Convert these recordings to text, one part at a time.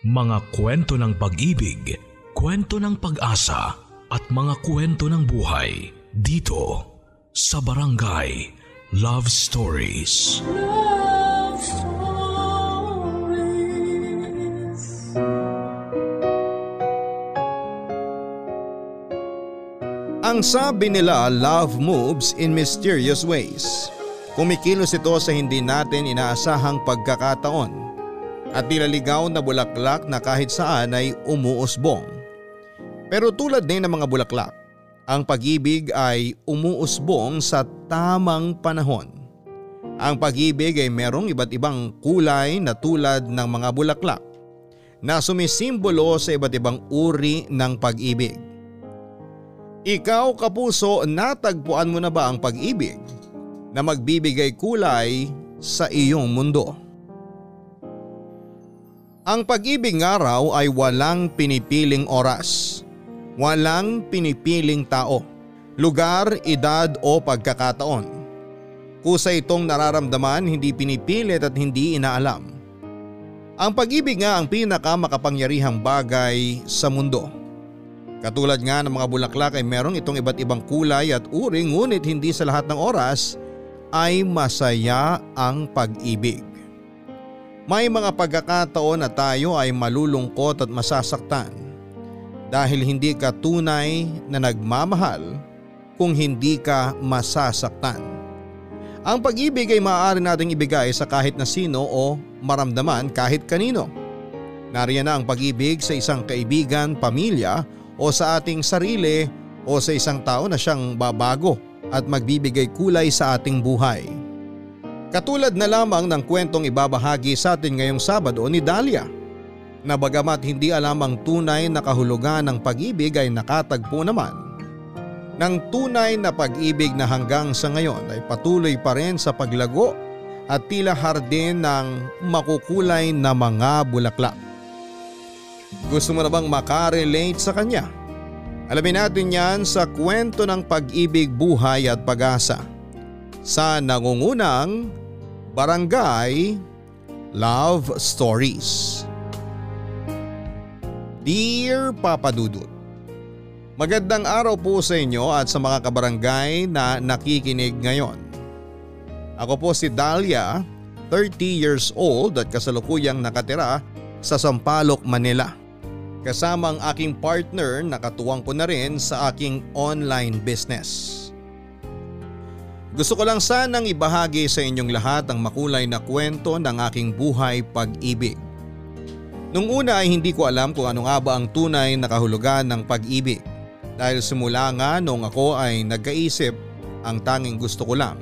Mga kwento ng pag-ibig, kwento ng pag-asa at mga kwento ng buhay dito sa Barangay Love Stories. Love Stories. Ang sabi nila love moves in mysterious ways. Kumikilos ito sa hindi natin inaasahang pagkakataon at nilaligaw na bulaklak na kahit saan ay umuusbong. Pero tulad din ng mga bulaklak, ang pag-ibig ay umuusbong sa tamang panahon. Ang pag-ibig ay merong iba't ibang kulay na tulad ng mga bulaklak na sumisimbolo sa iba't ibang uri ng pag-ibig. Ikaw kapuso, natagpuan mo na ba ang pag-ibig na magbibigay kulay sa iyong mundo? Ang pag-ibig nga raw ay walang pinipiling oras. Walang pinipiling tao, lugar, edad o pagkakataon. Kusa itong nararamdaman, hindi pinipilit at hindi inaalam. Ang pag-ibig nga ang pinakamakapangyarihang bagay sa mundo. Katulad nga ng mga bulaklak ay merong itong iba't ibang kulay at uri ngunit hindi sa lahat ng oras ay masaya ang pag-ibig. May mga pagkakataon na tayo ay malulungkot at masasaktan dahil hindi ka tunay na nagmamahal kung hindi ka masasaktan. Ang pag-ibig ay maaari nating ibigay sa kahit na sino o maramdaman kahit kanino. Nariyan na ang pag-ibig sa isang kaibigan, pamilya o sa ating sarili o sa isang tao na siyang babago at magbibigay kulay sa ating buhay. Katulad na lamang ng kwentong ibabahagi sa atin ngayong Sabado ni Dahlia na bagamat hindi alam ang tunay na kahulugan ng pag-ibig ay nakatagpo naman ng tunay na pag-ibig na hanggang sa ngayon ay patuloy pa rin sa paglago at tila hardin ng makukulay na mga bulaklak. Gusto mo na bang makarelate sa kanya? Alamin natin yan sa kwento ng pag-ibig, buhay at pag-asa sa nangungunang Barangay Love Stories. Dear Papa Dudut, Magandang araw po sa inyo at sa mga kabarangay na nakikinig ngayon. Ako po si Dahlia, 30 years old at kasalukuyang nakatira sa Sampaloc, Manila. Kasama ang aking partner na katuwang ko na rin sa aking online business. Gusto ko lang sanang ibahagi sa inyong lahat ang makulay na kwento ng aking buhay pag-ibig. Nung una ay hindi ko alam kung ano nga ba ang tunay na kahulugan ng pag-ibig dahil simula nga nung ako ay nagkaisip ang tanging gusto ko lang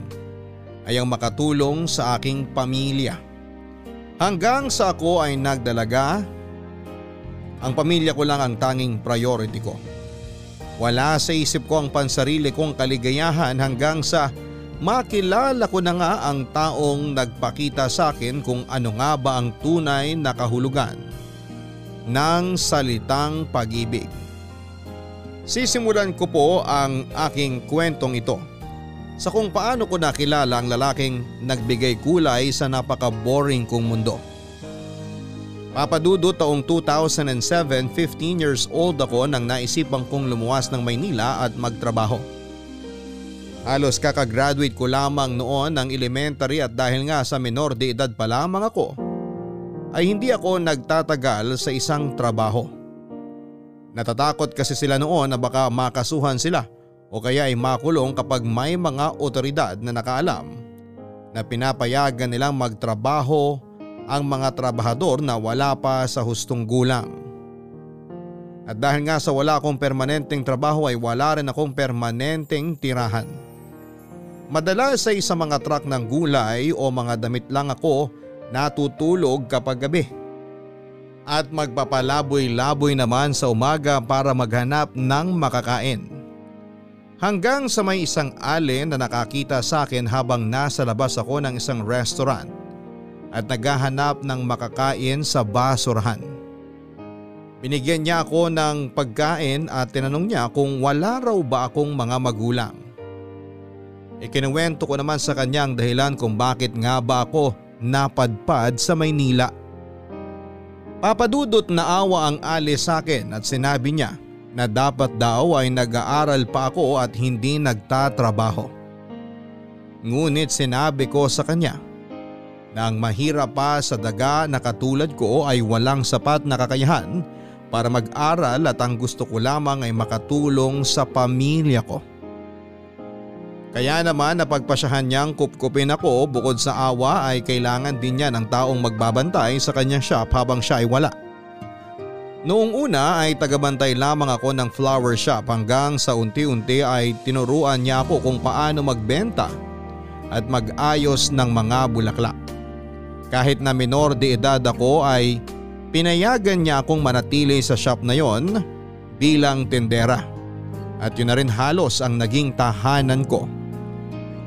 ay ang makatulong sa aking pamilya. Hanggang sa ako ay nagdalaga, ang pamilya ko lang ang tanging priority ko. Wala sa isip ko ang pansarili kong kaligayahan hanggang sa makilala ko na nga ang taong nagpakita sa akin kung ano nga ba ang tunay na kahulugan ng salitang pag-ibig. Sisimulan ko po ang aking kwentong ito sa kung paano ko nakilala ang lalaking nagbigay kulay sa napaka-boring kong mundo. Papadudo taong 2007, 15 years old ako nang naisipan kong lumuwas ng Maynila at magtrabaho. Halos kakagraduate ko lamang noon ng elementary at dahil nga sa menor de edad pa lamang ako, ay hindi ako nagtatagal sa isang trabaho. Natatakot kasi sila noon na baka makasuhan sila o kaya ay makulong kapag may mga otoridad na nakaalam na pinapayagan nilang magtrabaho ang mga trabahador na wala pa sa hustong gulang. At dahil nga sa wala akong permanenteng trabaho ay wala rin akong permanenteng tirahan. Madalas ay sa mga truck ng gulay o mga damit lang ako natutulog kapag gabi. At magpapalaboy-laboy naman sa umaga para maghanap ng makakain. Hanggang sa may isang alin na nakakita sa akin habang nasa labas ako ng isang restaurant at naghahanap ng makakain sa basurahan. Binigyan niya ako ng pagkain at tinanong niya kung wala raw ba akong mga magulang. Ikinuwento ko naman sa kanya ang dahilan kung bakit nga ba ako napadpad sa Maynila. Papadudot na awa ang alis sa akin at sinabi niya na dapat daw ay nag-aaral pa ako at hindi nagtatrabaho. Ngunit sinabi ko sa kanya na ang mahirap pa sa daga na katulad ko ay walang sapat na kakayahan para mag-aral at ang gusto ko lamang ay makatulong sa pamilya ko. Kaya naman napagpasyahan niyang kupkupin ako bukod sa awa ay kailangan din niya ng taong magbabantay sa kanyang shop habang siya ay wala. Noong una ay tagabantay lamang ako ng flower shop hanggang sa unti-unti ay tinuruan niya ako kung paano magbenta at mag-ayos ng mga bulaklak. Kahit na minor de edad ako ay pinayagan niya akong manatili sa shop na yon bilang tendera. At yun na rin halos ang naging tahanan ko.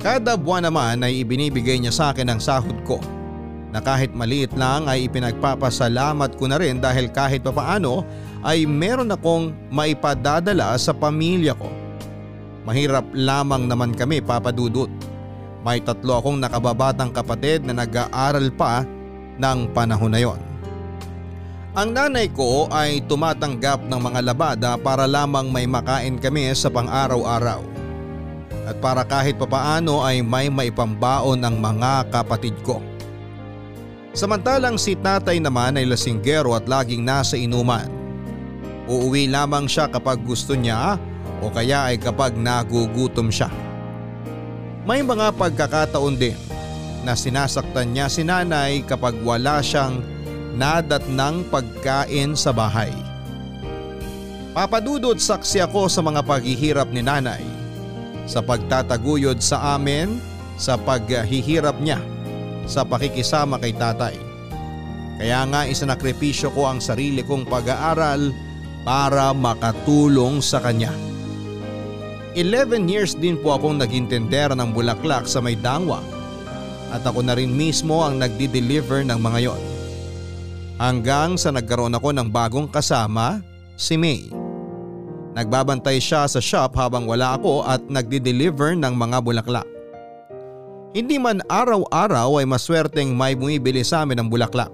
Kada buwan naman ay ibinibigay niya sa akin ang sahod ko na kahit maliit lang ay ipinagpapasalamat ko na rin dahil kahit papaano ay meron akong maipadadala sa pamilya ko. Mahirap lamang naman kami papadudot. May tatlo akong nakababatang kapatid na nag-aaral pa ng panahon na yon. Ang nanay ko ay tumatanggap ng mga labada para lamang may makain kami sa pang-araw-araw at para kahit papaano ay may maipambaon ang mga kapatid ko. Samantalang si tatay naman ay lasinggero at laging nasa inuman. Uuwi lamang siya kapag gusto niya o kaya ay kapag nagugutom siya. May mga pagkakataon din na sinasaktan niya si nanay kapag wala siyang nadat ng pagkain sa bahay. Papadudot saksi ako sa mga paghihirap ni nanay sa pagtataguyod sa amin sa paghihirap niya sa pakikisama kay tatay. Kaya nga isanakripisyo ko ang sarili kong pag-aaral para makatulong sa kanya. 11 years din po akong naging tendera ng bulaklak sa may dangwa at ako na rin mismo ang nagdi-deliver ng mga yon. Hanggang sa nagkaroon ako ng bagong kasama, si May. Nagbabantay siya sa shop habang wala ako at nagdi-deliver ng mga bulaklak. Hindi man araw-araw ay maswerteng may bumibili sa amin ng bulaklak.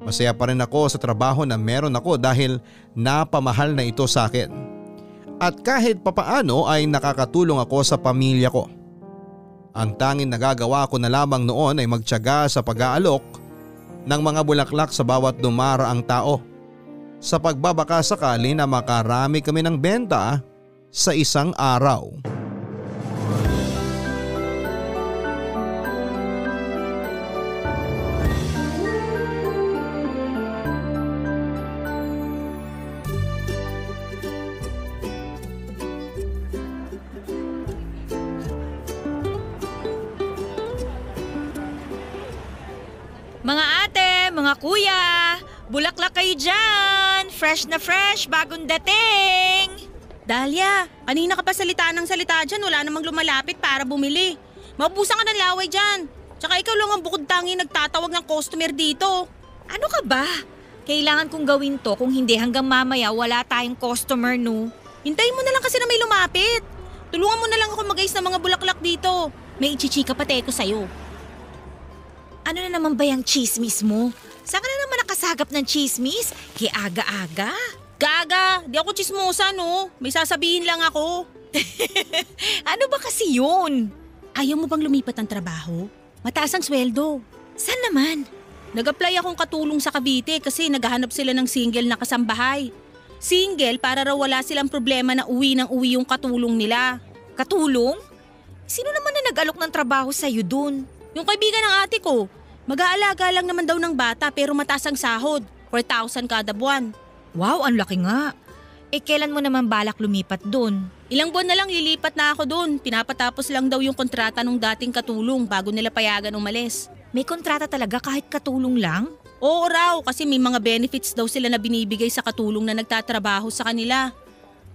Masaya pa rin ako sa trabaho na meron ako dahil napamahal na ito sa akin. At kahit papaano ay nakakatulong ako sa pamilya ko. Ang tanging nagagawa ko na lamang noon ay magtyaga sa pag-aalok ng mga bulaklak sa bawat dumaraang tao sa pagbabaka sakali na makarami kami ng benta sa isang araw. Bulaklak kayo dyan! Fresh na fresh, bagong dating! Dahlia, kanina ka pa salita ng salita dyan, wala namang lumalapit para bumili. Maubusan ka ng laway dyan. Tsaka ikaw lang ang bukod tangi nagtatawag ng customer dito. Ano ka ba? Kailangan kong gawin to kung hindi hanggang mamaya wala tayong customer no. Hintayin mo na lang kasi na may lumapit. Tulungan mo na lang ako mag-ayos ng mga bulaklak dito. May ichichika pati ko sa'yo. Ano na naman ba yung chismis mo? Saan ka na naman nakasagap ng chismis? Kaya aga-aga. Gaga, di ako chismosa no. May sasabihin lang ako. Ano ba kasi yun? Ayaw mo bang lumipat ng trabaho? Mataas ang sweldo. Saan naman? Nag-apply akong katulong sa Cavite kasi naghahanap sila ng single na kasambahay. Single para raw wala silang problema na uwi ng uwi yung katulong nila. Katulong? Sino naman na nag-alok ng trabaho sa'yo dun? Yung kaibigan ng ate ko, mag-aalaga lang naman daw ng bata pero mataas ang sahod. 4,000 kada buwan. Wow, ang laki nga. Eh kailan mo naman balak lumipat dun? Ilang buwan na lang lilipat na ako doon. Pinapatapos lang daw yung kontrata ng dating katulong bago nila payagan umalis. May kontrata talaga kahit katulong lang? Oo raw kasi may mga benefits daw sila na binibigay sa katulong na nagtatrabaho sa kanila.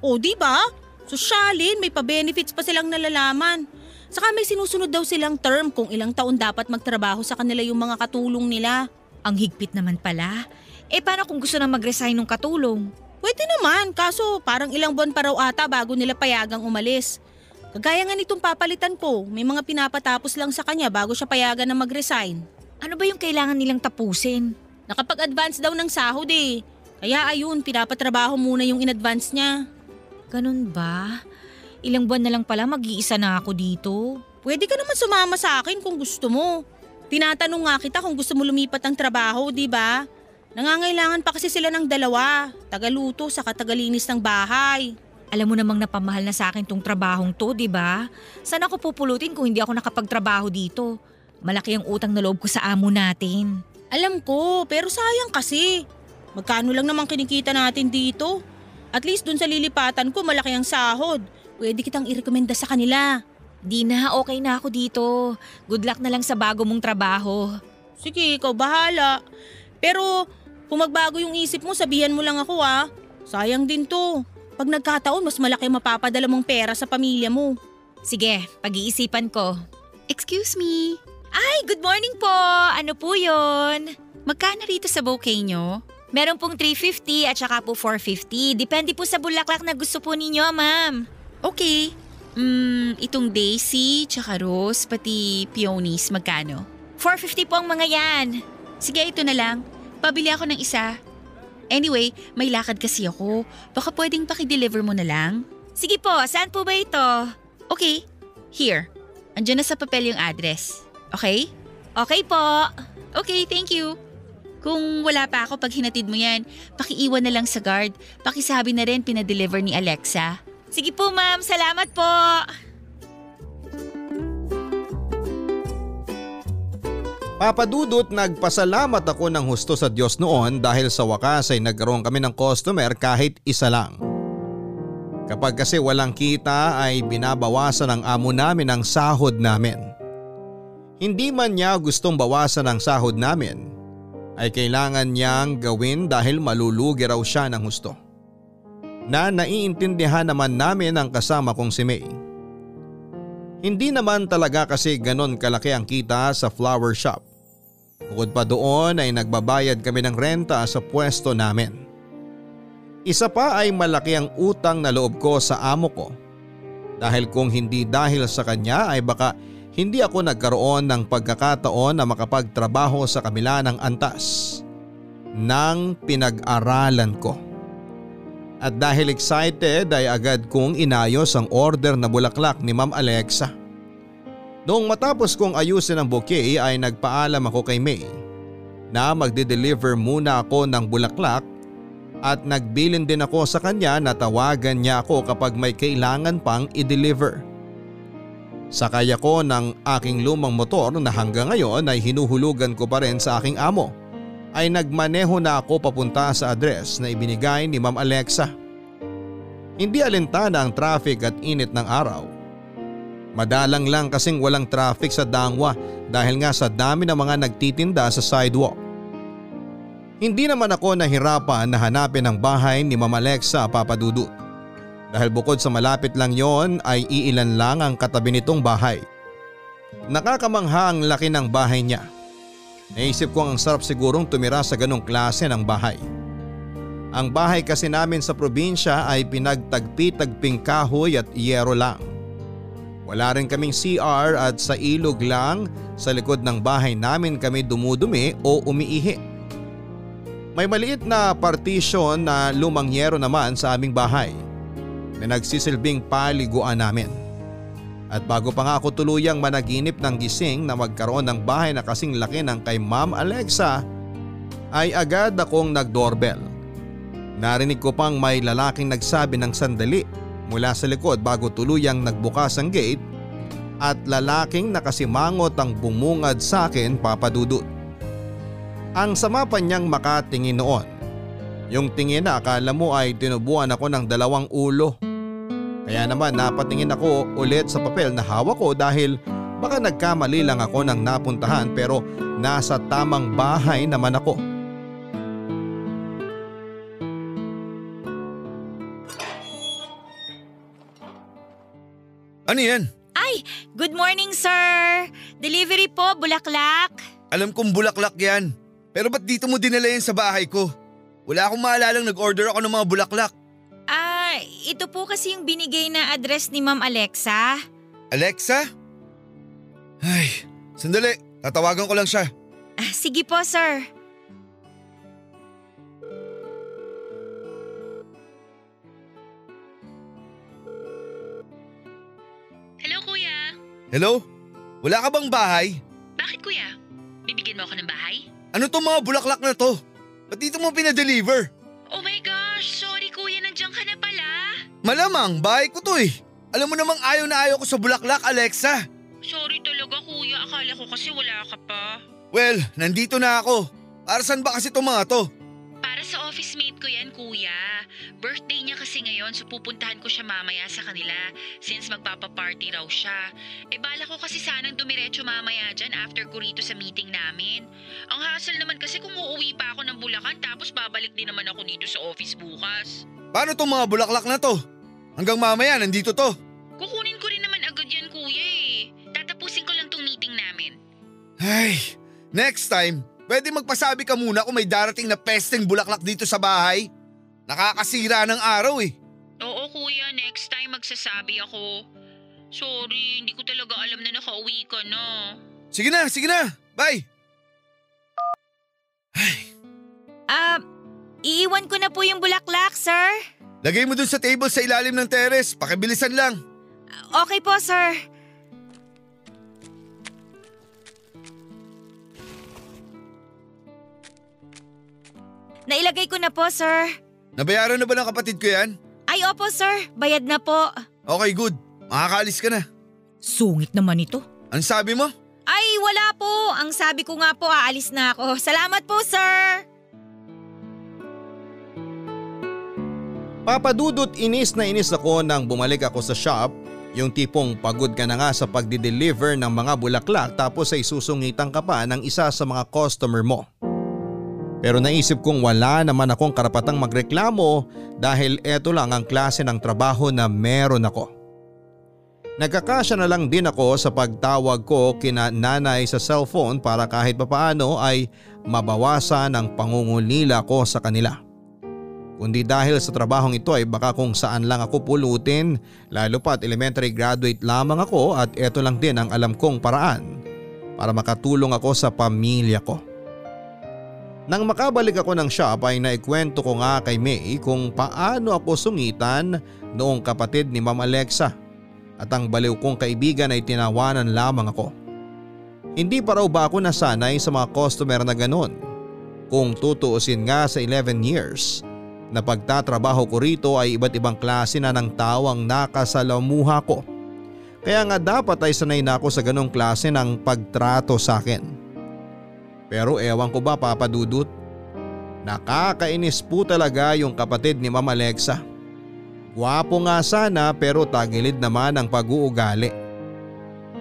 O di ba? Sosyalin, may pa-benefits pa silang nalalaman. Saka may sinusunod daw silang term kung ilang taon dapat magtrabaho sa kanila yung mga katulong nila. Ang higpit naman pala. Eh paano kung gusto na mag-resign ng katulong? Pwede naman, kaso parang ilang buwan pa raw ata bago nila payagang umalis. Kagaya nga nitong papalitan ko, may mga pinapatapos lang sa kanya bago siya payagan na mag-resign. Ano ba yung kailangan nilang tapusin? Nakapag-advance daw ng sahod eh. Kaya ayun, pinapatrabaho muna yung in-advance niya. Ganun ba? Ilang buwan na lang pala mag-iisa na ako dito. Pwede ka naman sumama sa akin kung gusto mo. Tinatanong nga kita kung gusto mo lumipat ng trabaho, di ba? Nangangailangan pa kasi sila ng dalawa, tagaluto sa katagalinis ng bahay. Alam mo namang napamahal na sa akin tong trabahong to, di ba? Saan ako pupulutin kung hindi ako nakapagtrabaho dito? Malaki ang utang na loob ko sa amo natin. Alam ko, pero sayang kasi. Magkano lang naman kinikita natin dito? At least dun sa lilipatan ko malaki ang sahod. Pwede kitang irekomenda sa kanila. Di na, okay na ako dito. Good luck na lang sa bago mong trabaho. Sige, ikaw bahala. Pero kung magbago yung isip mo, sabihan mo lang ako ah. Sayang din to. Pag nagkataon, mas malaki mapapadala mong pera sa pamilya mo. Sige, pag-iisipan ko. Excuse me, Ay, good morning po! Ano po yon? magkano rito sa bouquet nyo? Meron pong 350 at saka po 450. Depende po sa bulaklak na gusto po ninyo, ma'am. Okay. Hmm, itong daisy, tsaka rose, pati peonies, magkano? 450 po ang mga yan. Sige, ito na lang. Pabili ako ng isa. Anyway, may lakad kasi ako. Baka pwedeng pakideliver mo na lang? Sige po, saan po ba ito? Okay, here. Andiyan na sa papel yung address. Okay? Okay po. Okay, thank you. Kung wala pa ako pag hinatid mo yan, pakiiwan na lang sa guard. Pakisabi na rin pinadeliver ni Alexa. Sige po, ma'am. Salamat po. Papadudot nagpasalamat ako ng husto sa Diyos noon dahil sa wakas ay nagkaroon kami ng customer kahit isa lang. Kapag kasi walang kita ay binabawasan ng amo namin ang sahod namin. Hindi man niya gustong bawasan ang sahod namin ay kailangan niyang gawin dahil malulugi raw siya ng husto. Na naiintindihan naman namin ang kasama kong si May. Hindi naman talaga kasi ganon kalaki ang kita sa flower shop. Bukod pa doon ay nagbabayad kami ng renta sa pwesto namin. Isa pa ay malaki ang utang na loob ko sa amo ko. Dahil kung hindi dahil sa kanya ay baka hindi ako nagkaroon ng pagkakataon na makapagtrabaho sa kabila ng antas ng pinag-aralan ko. At dahil excited ay agad kong inayos ang order na bulaklak ni Ma'am Alexa. Noong matapos kong ayusin ang bouquet ay nagpaalam ako kay May na magde-deliver muna ako ng bulaklak at nagbilin din ako sa kanya na tawagan niya ako kapag may kailangan pang i-deliver. Sakay ako ng aking lumang motor na hanggang ngayon ay hinuhulugan ko pa rin sa aking amo ay nagmaneho na ako papunta sa address na ibinigay ni Ma'am Alexa. Hindi alintana ang traffic at init ng araw Madalang lang kasing walang traffic sa Dangwa dahil nga sa dami ng mga nagtitinda sa sidewalk. Hindi naman ako nahirapan na hanapin ang bahay ni Mama Alexa papadudot. Dahil bukod sa malapit lang yon ay iilan lang ang katabi nitong bahay. Nakakamangha ang laki ng bahay niya. Naisip ko ang sarap sigurong tumira sa ganong klase ng bahay. Ang bahay kasi namin sa probinsya ay pinagtagpi-tagping kahoy at yero lang. Wala rin kaming CR at sa ilog lang sa likod ng bahay namin kami dumudumi o umiihi. May maliit na partition na lumang yero naman sa aming bahay na nagsisilbing paliguan namin. At bago pa nga ako tuluyang managinip ng gising na magkaroon ng bahay na kasing laki ng kay Ma'am Alexa ay agad akong nag-doorbell. Narinig ko pang may lalaking nagsabi ng sandali mula sa likod bago tuluyang nagbukas ang gate at lalaking nakasimangot ang bumungad sa akin papadudot. Ang sama pa niyang makatingin noon. Yung tingin na akala mo ay tinubuan ako ng dalawang ulo. Kaya naman napatingin ako ulit sa papel na hawak ko dahil baka nagkamali lang ako ng napuntahan pero nasa tamang bahay naman ako. Ano yan? Ay, good morning sir. Delivery po, bulaklak. Alam kong bulaklak yan. Pero ba't dito mo dinala yan sa bahay ko? Wala akong maalalang nag-order ako ng mga bulaklak ito po kasi yung binigay na address ni Ma'am Alexa. Alexa? Ay, sandali. Tatawagan ko lang siya. Ah, sige po, sir. Hello, kuya. Hello? Wala ka bang bahay? Bakit, kuya? Bibigyan mo ako ng bahay? Ano tong mga bulaklak na to? Ba't dito mo pinadeliver? Oh my gosh, so Malamang, bahay ko to eh. Alam mo namang ayaw na ayaw ko sa bulaklak, Alexa. Sorry talaga kuya, akala ko kasi wala ka pa. Well, nandito na ako. Para saan ba kasi itong mga to? Para sa office mate ko yan kuya. Birthday niya kasi ngayon so pupuntahan ko siya mamaya sa kanila since magpapaparty raw siya. E bala ko kasi sanang dumiretso mamaya dyan after ko rito sa meeting namin. Ang hassle naman kasi kung uuwi pa ako ng Bulacan tapos babalik din naman ako dito sa office bukas. Paano tong mga bulaklak na to? Hanggang mamaya, nandito to. Kukunin ko rin naman agad yan kuya eh. Tatapusin ko lang tong meeting namin. Ay, next time, pwede magpasabi ka muna kung may darating na pesteng bulaklak dito sa bahay. Nakakasira ng araw eh. Oo kuya, next time magsasabi ako. Sorry, hindi ko talaga alam na nakauwi ka na. Sige na, sige na. Bye. Ah, iiwan ko na po yung bulaklak, sir. Lagay mo dun sa table sa ilalim ng teres. Pakibilisan lang. Okay po, sir. Nailagay ko na po, sir. Nabayaran na ba ng kapatid ko yan? Ay, opo, sir. Bayad na po. Okay, good. Makakaalis ka na. Sungit naman ito. Ang sabi mo? Ay, wala po. Ang sabi ko nga po, aalis na ako. Salamat po, sir. Papadudot inis na inis ako nang bumalik ako sa shop, yung tipong pagod ka na nga sa pagdi-deliver ng mga bulaklak tapos ay susungitan ka pa ng isa sa mga customer mo. Pero naisip kong wala naman akong karapatang magreklamo dahil eto lang ang klase ng trabaho na meron ako. Nagkakasya na lang din ako sa pagtawag ko kina nanay sa cellphone para kahit papaano ay mabawasan ang pangungulila ko sa kanila. Kundi dahil sa trabahong ito ay baka kung saan lang ako pulutin lalo pat elementary graduate lamang ako at eto lang din ang alam kong paraan para makatulong ako sa pamilya ko. Nang makabalik ako ng shop ay naikwento ko nga kay May kung paano ako sungitan noong kapatid ni Ma'am Alexa at ang baliw kong kaibigan ay tinawanan lamang ako. Hindi pa raw ba ako nasanay sa mga customer na ganon? Kung tutuusin nga sa 11 years na pagtatrabaho ko rito ay iba't ibang klase na ng tao ang nakasalamuha ko. Kaya nga dapat ay sanay na ako sa ganong klase ng pagtrato sa akin. Pero ewan ko ba papadudot? Nakakainis po talaga yung kapatid ni Ma'am Alexa. Gwapo nga sana pero tagilid naman ang pag-uugali.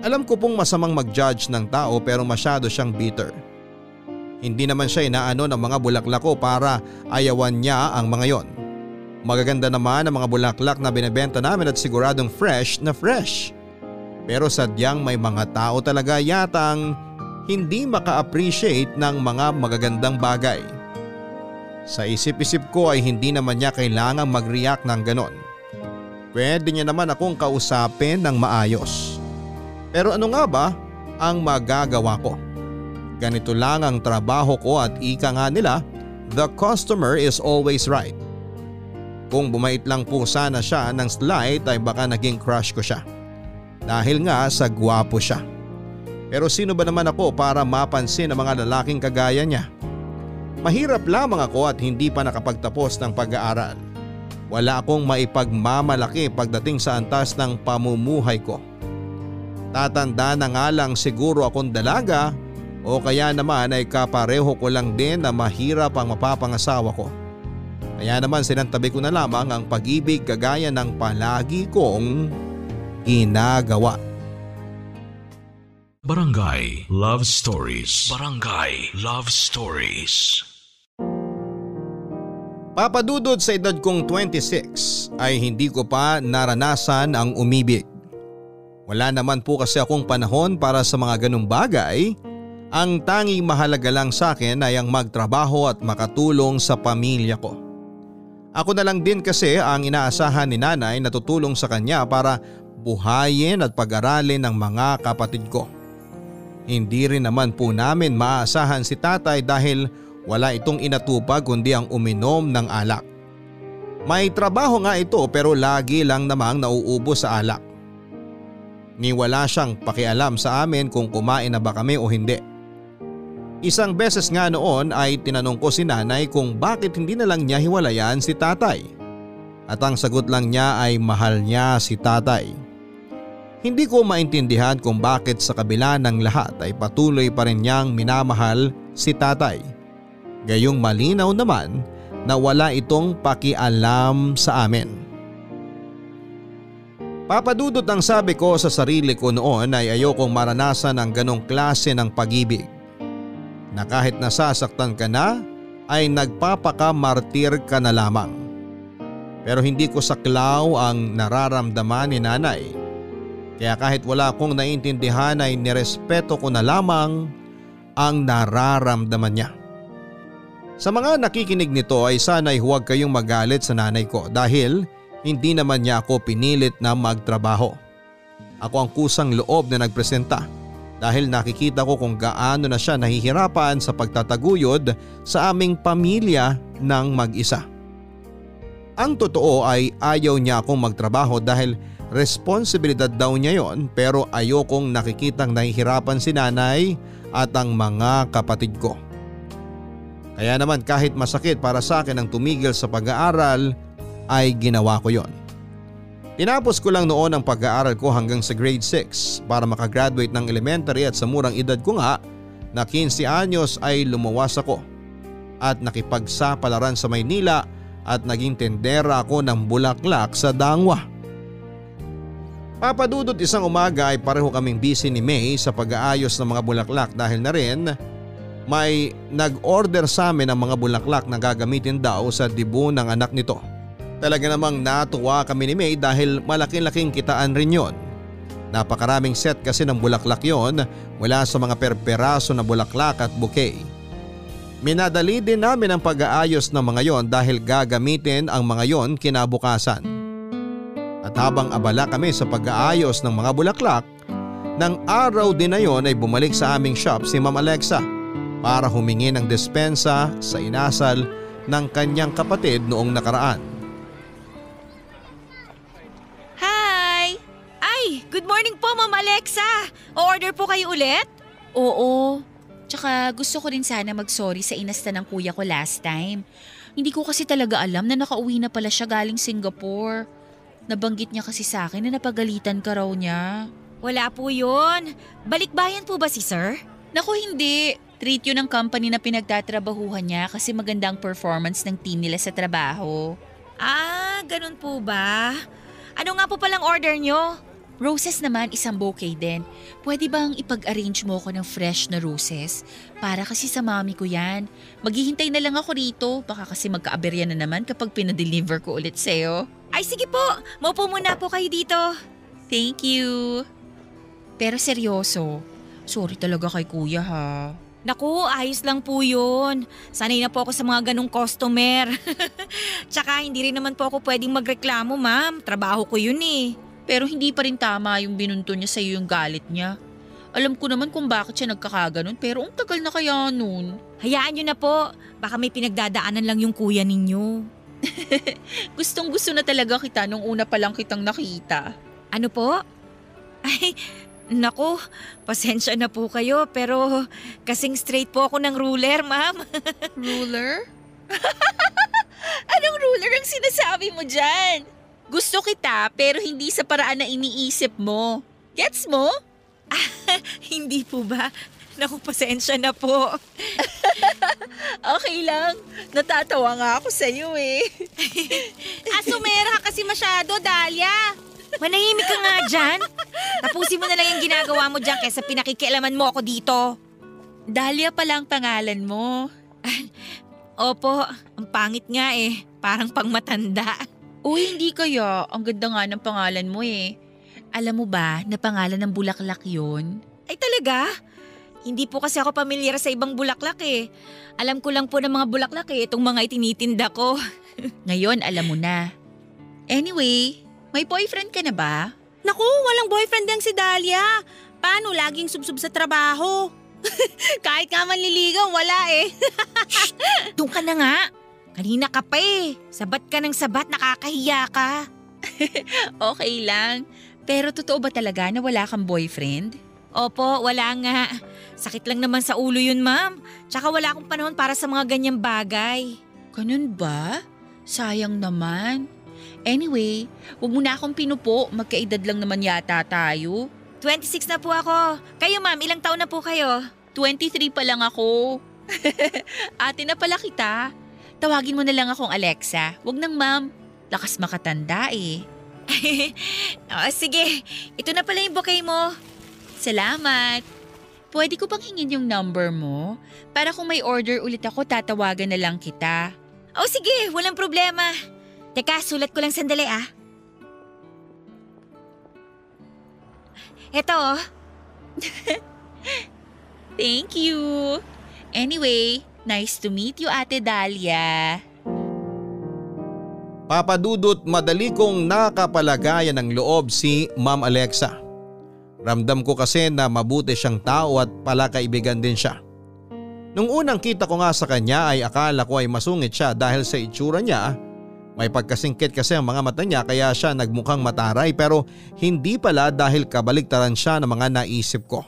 Alam ko pong masamang mag-judge ng tao pero masyado siyang bitter. Hindi naman siya inaano ng mga bulaklak ko para ayawan niya ang mga yon. Magaganda naman ang mga bulaklak na binebenta namin at siguradong fresh na fresh. Pero sadyang may mga tao talaga yatang hindi maka-appreciate ng mga magagandang bagay. Sa isip-isip ko ay hindi naman niya kailangang mag-react ng ganon. Pwede niya naman akong kausapin ng maayos. Pero ano nga ba ang magagawa ko? Ganito lang ang trabaho ko at ika nga nila, the customer is always right. Kung bumait lang po sana siya ng slight ay baka naging crush ko siya. Dahil nga sa gwapo siya. Pero sino ba naman ako para mapansin ang mga lalaking kagaya niya? Mahirap lamang ako at hindi pa nakapagtapos ng pag-aaral. Wala akong maipagmamalaki pagdating sa antas ng pamumuhay ko. Tatanda na nga lang siguro akong dalaga o kaya naman ay kapareho ko lang din na mahirap ang mapapangasawa ko. Kaya naman sinantabi ko na lamang ang pag-ibig kagaya ng palagi kong ginagawa. Barangay Love Stories. Barangay Love Stories. Papadudod sa edad kong 26 ay hindi ko pa naranasan ang umibig. Wala naman po kasi akong panahon para sa mga ganong bagay. Ang tanging mahalaga lang sa akin ay ang magtrabaho at makatulong sa pamilya ko. Ako na lang din kasi ang inaasahan ni nanay na tutulong sa kanya para buhayin at pag-aralin ng mga kapatid ko. Hindi rin naman po namin maaasahan si tatay dahil wala itong inatupag kundi ang uminom ng alak. May trabaho nga ito pero lagi lang namang nauubos sa alak. Ni wala siyang pakialam sa amin kung kumain na ba kami o hindi. Isang beses nga noon ay tinanong ko si nanay kung bakit hindi na lang niya hiwalayan si tatay. At ang sagot lang niya ay mahal niya si tatay. Hindi ko maintindihan kung bakit sa kabila ng lahat ay patuloy pa rin niyang minamahal si tatay. Gayong malinaw naman na wala itong pakialam sa amin. Papadudot ang sabi ko sa sarili ko noon ay ayokong maranasan ang ganong klase ng pag-ibig. Na kahit nasasaktan ka na ay nagpapakamartir ka na lamang. Pero hindi ko saklaw ang nararamdaman ni nanay. Kaya kahit wala akong naintindihan ay nirespeto ko na lamang ang nararamdaman niya. Sa mga nakikinig nito ay sana'y huwag kayong magalit sa nanay ko dahil hindi naman niya ako pinilit na magtrabaho. Ako ang kusang loob na nagpresenta dahil nakikita ko kung gaano na siya nahihirapan sa pagtataguyod sa aming pamilya ng mag-isa. Ang totoo ay ayaw niya akong magtrabaho dahil responsibilidad daw niya yon pero ayokong nakikitang nahihirapan si nanay at ang mga kapatid ko. Kaya naman kahit masakit para sa akin ang tumigil sa pag-aaral ay ginawa ko yon. Tinapos ko lang noon ang pag-aaral ko hanggang sa grade 6 para makagraduate ng elementary at sa murang edad ko nga na 15 anyos ay lumuwas ako at nakipagsapalaran sa Maynila at naging tendera ako ng bulaklak sa Dangwa. Papadudot isang umaga ay pareho kaming busy ni May sa pag-aayos ng mga bulaklak dahil na rin may nag-order sa amin ng mga bulaklak na gagamitin daw sa dibu ng anak nito. Talaga namang natuwa kami ni May dahil malaking-laking kitaan rin yon. Napakaraming set kasi ng bulaklak yon mula sa mga perperaso na bulaklak at bouquet. Minadali din namin ang pag-aayos ng mga yon dahil gagamitin ang mga yon kinabukasan. At habang abala kami sa pag-aayos ng mga bulaklak, ng araw din na yon ay bumalik sa aming shop si Ma'am Alexa para humingi ng despensa sa inasal ng kanyang kapatid noong nakaraan. Morning po Ma'am Alexa! O-order po kayo ulit? Oo. Tsaka gusto ko rin sana mag-sorry sa inasta ng kuya ko last time. Hindi ko kasi talaga alam na nakauwi na pala siya galing Singapore. Nabanggit niya kasi sa akin na napagalitan ka raw niya. Wala po yun. Balikbayan po ba si sir? Naku hindi. Treat yun ng company na pinagtatrabahuhan niya kasi maganda ang performance ng team nila sa trabaho. Ah, ganun po ba? Ano nga po palang order nyo? Roses naman isang bouquet din. Pwede bang ipag-arrange mo ko ng fresh na roses? Para kasi sa mami ko yan. Maghihintay na lang ako rito. Baka kasi magka-aberya na naman kapag pinadeliver ko ulit sa'yo. Ay sige po, maupo muna po kayo dito. Thank you. Pero seryoso, sorry talaga kay kuya ha. Naku, ayos lang po yun. Sanay na po ako sa mga ganong customer. Tsaka hindi rin naman po ako pwedeng magreklamo ma'am. Trabaho ko yun eh. Pero hindi pa rin tama yung binunto niya sa'yo yung galit niya. Alam ko naman kung bakit siya nagkakaganon pero ang tagal na kaya nun. Hayaan nyo na po. Baka may pinagdadaanan lang yung kuya ninyo. Gustong gusto na talaga kita nung una pa lang kitang nakita. Ano po? Ay, naku, pasensya na po kayo pero kasing straight po ako ng ruler, ma'am. Ruler? Anong ruler ang sinasabi mo dyan? Gusto kita pero hindi sa paraan na iniisip mo. Gets mo? Hindi po ba? Naku, pasensya na po. Okay lang. Natatawa nga ako sa'yo eh. Asumera ka kasi masyado, Dahlia. Manahimik ka nga dyan. Tapusin mo na lang yung ginagawa mo dyan kaysa pinakikialaman mo ako dito. Dahlia pala ang pangalan mo. Opo, ang pangit nga eh. Parang pangmatanda. Uy, hindi kaya. Ang ganda nga ng pangalan mo eh. Alam mo ba na pangalan ng bulaklak yon? Ay talaga? Hindi po kasi ako pamilyar sa ibang bulaklak eh. Alam ko lang po ng mga bulaklak eh, itong mga itinitinda ko. Ngayon, alam mo na. Anyway, may boyfriend ka na ba? Naku, walang boyfriend yang si Dahlia. Paano laging subsub sa trabaho? Kahit nga manliligaw, wala eh. Doon ka na nga. Kanina ka pa eh. Sabat ka ng sabat, nakakahiya ka. Okay lang. Pero totoo ba talaga na wala kang boyfriend? Opo, wala nga. Sakit lang naman sa ulo yun, ma'am. Tsaka wala akong panahon para sa mga ganyang bagay. Ganun ba? Sayang naman. Anyway, huwag mo na akong pinupo. Magkaedad lang naman yata tayo. 26 na po ako. Kayo, ma'am, ilang taon na po kayo? 23 pa lang ako. Ate na pala kita. Tawagin mo na lang akong Alexa. Huwag nang ma'am. Lakas makatanda eh. oh, sige, ito na pala yung bouquet mo. Salamat. Pwede ko bang hingin yung number mo? Para kung may order ulit ako, tatawagan na lang kita. Oh, sige, walang problema. Teka, sulat ko lang sandali ah. Eto oh. Thank you. Anyway, nice to meet you, Ate Dahlia. Papadudot madali kong nakapalagayan ng loob si Ma'am Alexa. Ramdam ko kasi na mabuti siyang tao at pala kaibigan din siya. Nung unang kita ko nga sa kanya ay akala ko ay masungit siya dahil sa itsura niya. May pagkasingkit kasi ang mga mata niya kaya siya nagmukhang mataray pero hindi pala dahil kabaliktaran siya ng mga naisip ko.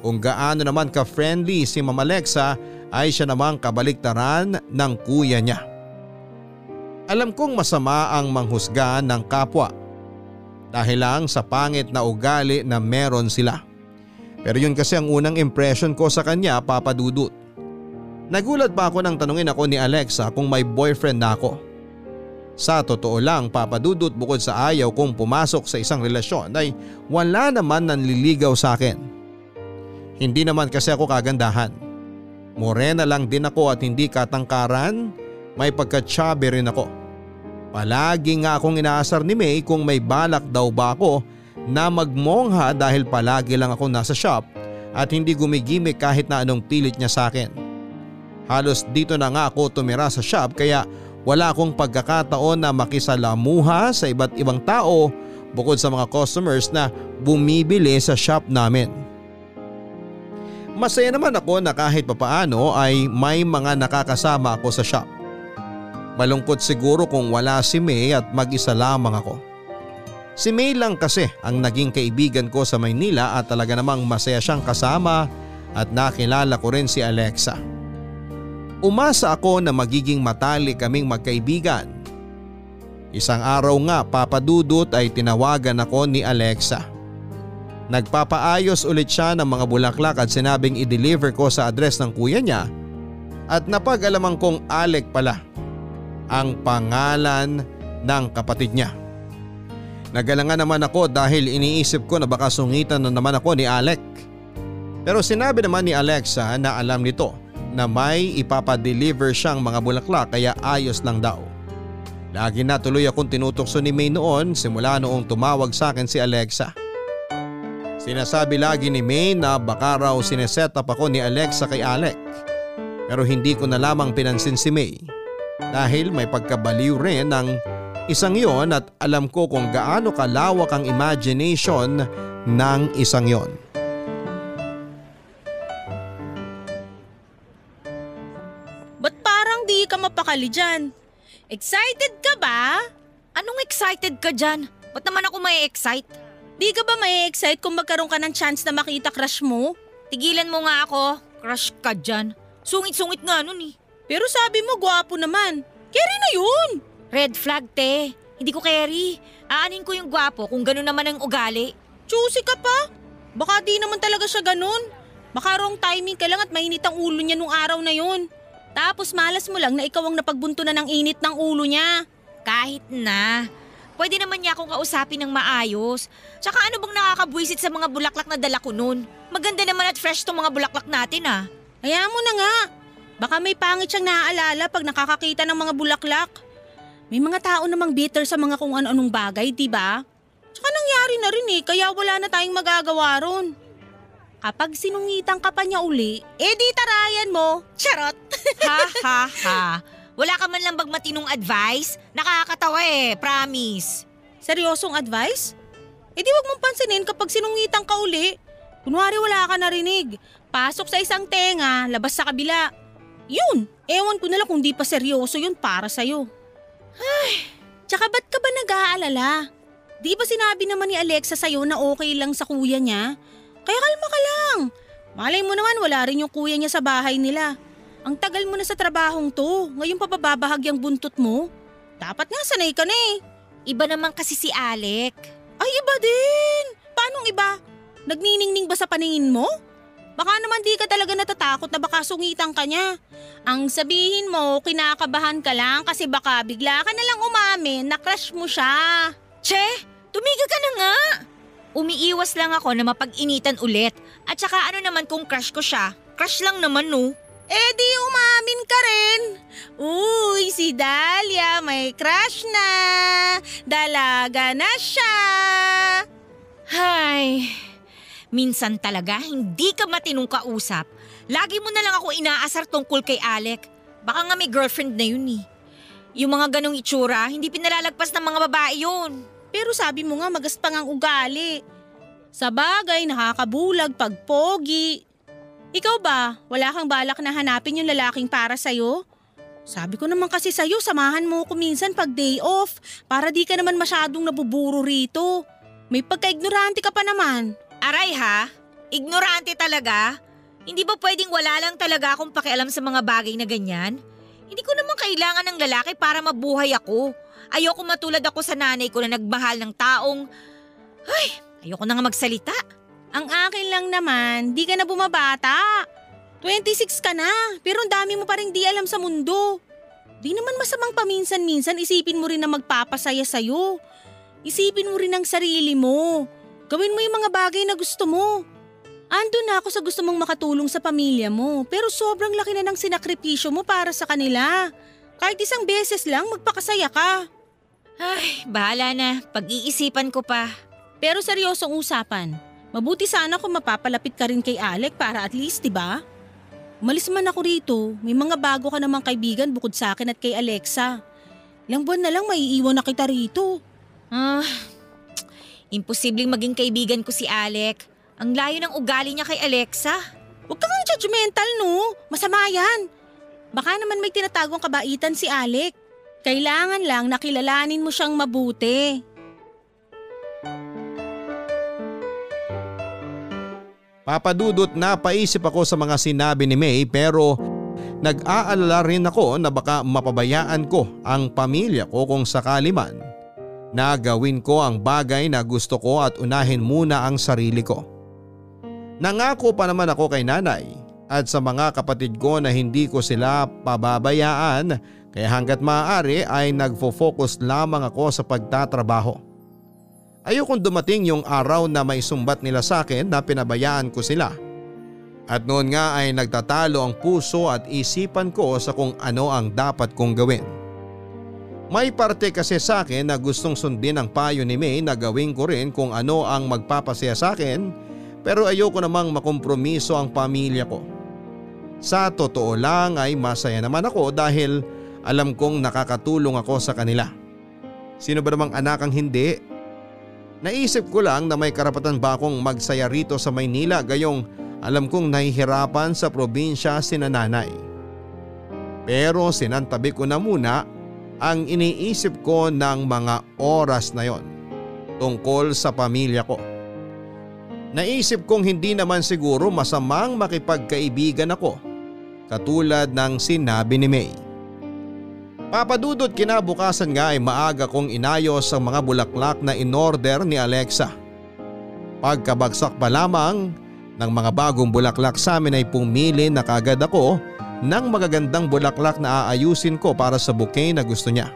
Kung gaano naman ka-friendly si Ma'am Alexa ay siya namang kabaliktaran ng kuya niya. Alam kong masama ang manghusga ng kapwa dahil lang sa pangit na ugali na meron sila. Pero yun kasi ang unang impression ko sa kanya papadudot. Nagulat pa ako nang tanungin ako ni Alexa kung may boyfriend na ako. Sa totoo lang papadudot bukod sa ayaw kong pumasok sa isang relasyon ay wala naman nanliligaw sa akin. Hindi naman kasi ako kagandahan. Morena lang din ako at hindi katangkaran, may pagka-chubby rin ako. Palagi nga akong inaasar ni May kung may balak daw ba ako na magmongha dahil palagi lang ako nasa shop at hindi gumigimik kahit na anong pilit niya sa akin. Halos dito na nga ako tumira sa shop kaya wala akong pagkakataon na makisalamuha sa iba't ibang tao bukod sa mga customers na bumibili sa shop namin. Masaya naman ako na kahit papaano ay may mga nakakasama ako sa shop. Malungkot siguro kung wala si May at mag-isa lamang ako. Si May lang kasi ang naging kaibigan ko sa Maynila at talaga namang masaya siyang kasama at nakilala ko rin si Alexa. Umasa ako na magiging matali kaming magkaibigan. Isang araw nga papadudot ay tinawagan ako ni Alexa. Nagpapaayos ulit siya ng mga bulaklak at sinabing i-deliver ko sa address ng kuya niya at napag-alaman kong Alec pala ang pangalan ng kapatid niya. Nagalangan naman ako dahil iniisip ko na baka sungitan na naman ako ni Alec. Pero sinabi naman ni Alexa na alam nito na may ipapadeliver siyang mga bulaklak kaya ayos lang daw. Lagi na tuloy akong tinutokso ni May noon simula noong tumawag sa akin si Alexa. Sinasabi lagi ni May na baka raw sineset up ako ni Alexa kay Alec. Pero hindi ko na lamang pinansin si May dahil may pagkabaliw rin ng isang yon at alam ko kung gaano kalawak ang imagination ng isang yon. Ba't parang di ka mapakali dyan? Excited ka ba? Anong excited ka dyan? Ba't naman ako may excite? Di ka ba may excite kung magkaroon ka ng chance na makita crush mo? Tigilan mo nga ako. Crush ka dyan. Sungit-sungit nga nun eh. Pero sabi mo gwapo naman. Carry na yun! Red flag, te. Hindi ko carry. Aanin ko yung gwapo kung gano'n naman ang ugali. Choosy ka pa? Baka di naman talaga siya ganun. Baka wrong timing ka lang at mainit ang ulo niya nung araw na yun. Tapos malas mo lang na ikaw ang napagbuntunan ng init ng ulo niya. Kahit na. Pwede naman niya akong kausapin ng maayos. Tsaka ano bang nakakabwisit sa mga bulaklak na dala ko nun? Maganda naman at fresh tong mga bulaklak natin ah. Kaya mo na nga. Baka may pangit siyang naaalala pag nakakakita ng mga bulaklak. May mga tao namang bitter sa mga kung ano-anong bagay, di ba? Tsaka nangyari na rin eh, kaya wala na tayong magagawa ron. Kapag sinungitan ka pa niya uli, eh di tarayan mo. Charot! ha ha ha. Wala ka man lang bang matinong advice? Nakakatawa eh, promise. Seryosong advice? Eh di wag mong pansinin kapag sinungitan ka uli. Kunwari wala ka narinig. Pasok sa isang tenga, labas sa kabila. Yun, ewan ko na lang kung di pa seryoso yun para sa'yo. Ay, tsaka ba't ka ba nag-aalala? Di ba sinabi naman ni Alexa sa'yo na okay lang sa kuya niya? Kaya kalma ka lang. Malay mo naman wala rin yung kuya niya sa bahay nila. Ang tagal mo na sa trabahong to, ngayon pa bababahag yung buntot mo. Dapat nga sanay ka na eh. Iba naman kasi si Alec. Ay iba din! Paanong iba? Nagniningning ba sa paningin mo? Baka naman di ka talaga natatakot na baka sungitan ka niya. Ang sabihin mo, kinakabahan ka lang kasi baka bigla ka na lang umamin na crush mo siya. Che, tumigil ka na nga. Umiiwas lang ako na mapag-initan ulit. At saka ano naman kung crush ko siya? Crush lang naman no. Eh di umamin ka rin. Uy, si Dahlia may crush na. Dalaga na siya. Hay, minsan talaga hindi ka matinong kausap. Lagi mo na lang ako inaasar tungkol kay Alec. Baka nga may girlfriend na yun eh. Yung mga ganong itsura, hindi pinalalagpas ng mga babae yun. Pero sabi mo nga magaspang ang ugali. Sa bagay, nakakabulag pag pogi. Ikaw ba, wala kang balak na hanapin yung lalaking para sa'yo? Sabi ko naman kasi sa'yo, samahan mo ko minsan pag day off para di ka naman masyadong nabuburo rito. May pagka-ignorante ka pa naman. Aray ha? Ignorante talaga? Hindi ba pwedeng wala lang talaga akong pakialam sa mga bagay na ganyan? Hindi ko naman kailangan ng lalaki para mabuhay ako. Ayoko matulad ako sa nanay ko na nagmahal ng taong... Ay, ayoko na nga magsalita. Ang akin lang naman, di ka na bumabata. 26 ka na, pero ang dami mo pa rin di alam sa mundo. Di naman masamang paminsan-minsan isipin mo rin na magpapasaya sa'yo. Isipin mo rin ang sarili mo. Gawin mo yung mga bagay na gusto mo. Ando na ako sa gusto mong makatulong sa pamilya mo, pero sobrang laki na ng sinakripisyo mo para sa kanila. Kahit isang beses lang, magpakasaya ka. Ay, bahala na. Pag-iisipan ko pa. Pero seryosong usapan, Mabuti sana kung mapapalapit ka rin kay Alec para at least, di ba? Umalis man ako rito, may mga bago ka namang kaibigan bukod sa akin at kay Alexa. Ilang buwan na lang maiiwan na kita rito. Ah, imposibleng maging kaibigan ko si Alec. Ang layo ng ugali niya kay Alexa. Huwag kang judgmental no, masama yan. Baka naman may tinatagong kabaitan si Alec. Kailangan lang nakilalanin mo siyang mabuti. Papadudot na paisip ako sa mga sinabi ni May pero nag-aalala rin ako na baka mapabayaan ko ang pamilya ko kung sakali man na gawin ko ang bagay na gusto ko at unahin muna ang sarili ko. Nangako pa naman ako kay nanay at sa mga kapatid ko na hindi ko sila pababayaan kaya hanggat maaari ay nagfo-focus lamang ako sa pagtatrabaho. Ayokong dumating yung araw na may sumbat nila sa akin na pinabayaan ko sila. At noon nga ay nagtatalo ang puso at isipan ko sa kung ano ang dapat kong gawin. May parte kasi sa akin na gustong sundin ang payo ni May na gawin ko rin kung ano ang magpapasaya sa akin pero ayoko namang makompromiso ang pamilya ko. Sa totoo lang ay masaya naman ako dahil alam kong nakakatulong ako sa kanila. Sino ba namang anak ang hindi Naisip ko lang na may karapatan ba akong magsaya rito sa Maynila gayong alam kong nahihirapan sa probinsya si nanay. Pero sinantabi ko na muna ang iniisip ko ng mga oras na yon tungkol sa pamilya ko. Naisip kong hindi naman siguro masamang makipagkaibigan ako katulad ng sinabi ni May. Papadudot kinabukasan nga ay maaga kong inayos ang mga bulaklak na inorder ni Alexa. Pagkabagsak pa lamang ng mga bagong bulaklak sa amin ay pumili na kagad ako ng magagandang bulaklak na aayusin ko para sa bouquet na gusto niya.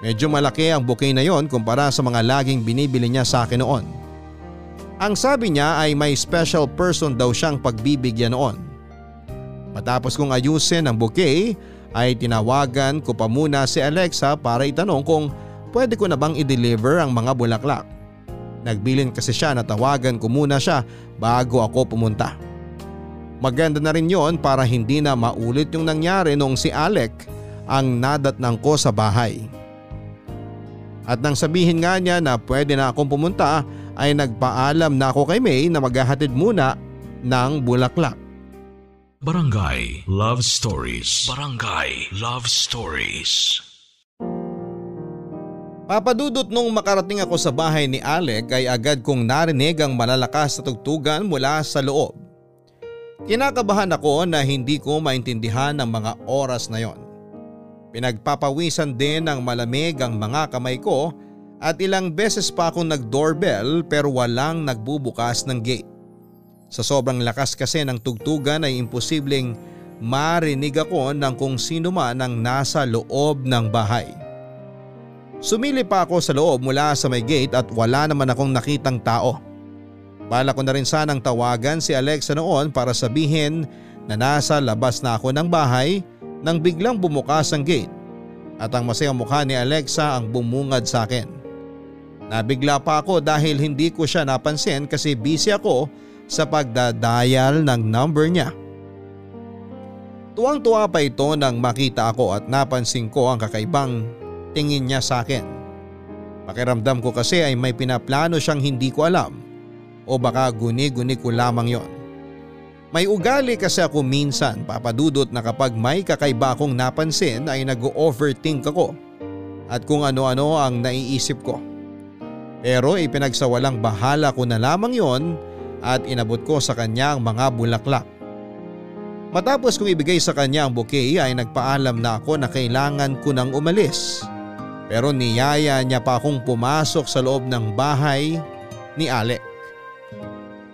Medyo malaki ang bouquet na yon kumpara sa mga laging binibili niya sa akin noon. Ang sabi niya ay may special person daw siyang pagbibigyan noon. Matapos kong ayusin ang bouquet ay tinawagan ko pa muna si Alexa para itanong kung pwede ko na bang i-deliver ang mga bulaklak. Nagbilin kasi siya na tawagan ko muna siya bago ako pumunta. Maganda na rin yon para hindi na maulit yung nangyari noong si Alec ang nadatnang ko sa bahay. At nang sabihin nga niya na pwede na akong pumunta ay nagpaalam na ako kay May na maghahatid muna ng bulaklak. Barangay Love Stories. Barangay Love Stories. Papadudot nung makarating ako sa bahay ni Alec ay agad kong narinig ang malalakas na tugtugan mula sa loob. Kinakabahan ako na hindi ko maintindihan ang mga oras na yon. Pinagpapawisan din ng malamig ang mga kamay ko at ilang beses pa akong nag-doorbell pero walang nagbubukas ng gate. Sa sobrang lakas kasi ng tugtugan ay imposibleng marinig ako ng kung sino man ang nasa loob ng bahay. Sumili pa ako sa loob mula sa may gate at wala naman akong nakitang tao. Bala ko na rin sanang tawagan si Alexa noon para sabihin na nasa labas na ako ng bahay nang biglang bumukas ang gate at ang masayang mukha ni Alexa ang bumungad sa akin. Nabigla pa ako dahil hindi ko siya napansin kasi busy ako sa pagdadial ng number niya. Tuwang-tuwa pa ito nang makita ako at napansin ko ang kakaibang tingin niya sa akin. Pakiramdam ko kasi ay may pinaplano siyang hindi ko alam o baka guni-guni ko lamang yon. May ugali kasi ako minsan papadudot na kapag may kakaiba akong napansin ay nag-overthink ako at kung ano-ano ang naiisip ko. Pero ipinagsawalang bahala ko na lamang yon at inabot ko sa kanya ang mga bulaklak. Matapos kong ibigay sa kanya ang bouquet ay nagpaalam na ako na kailangan ko nang umalis. Pero niyaya niya pa akong pumasok sa loob ng bahay ni Alec.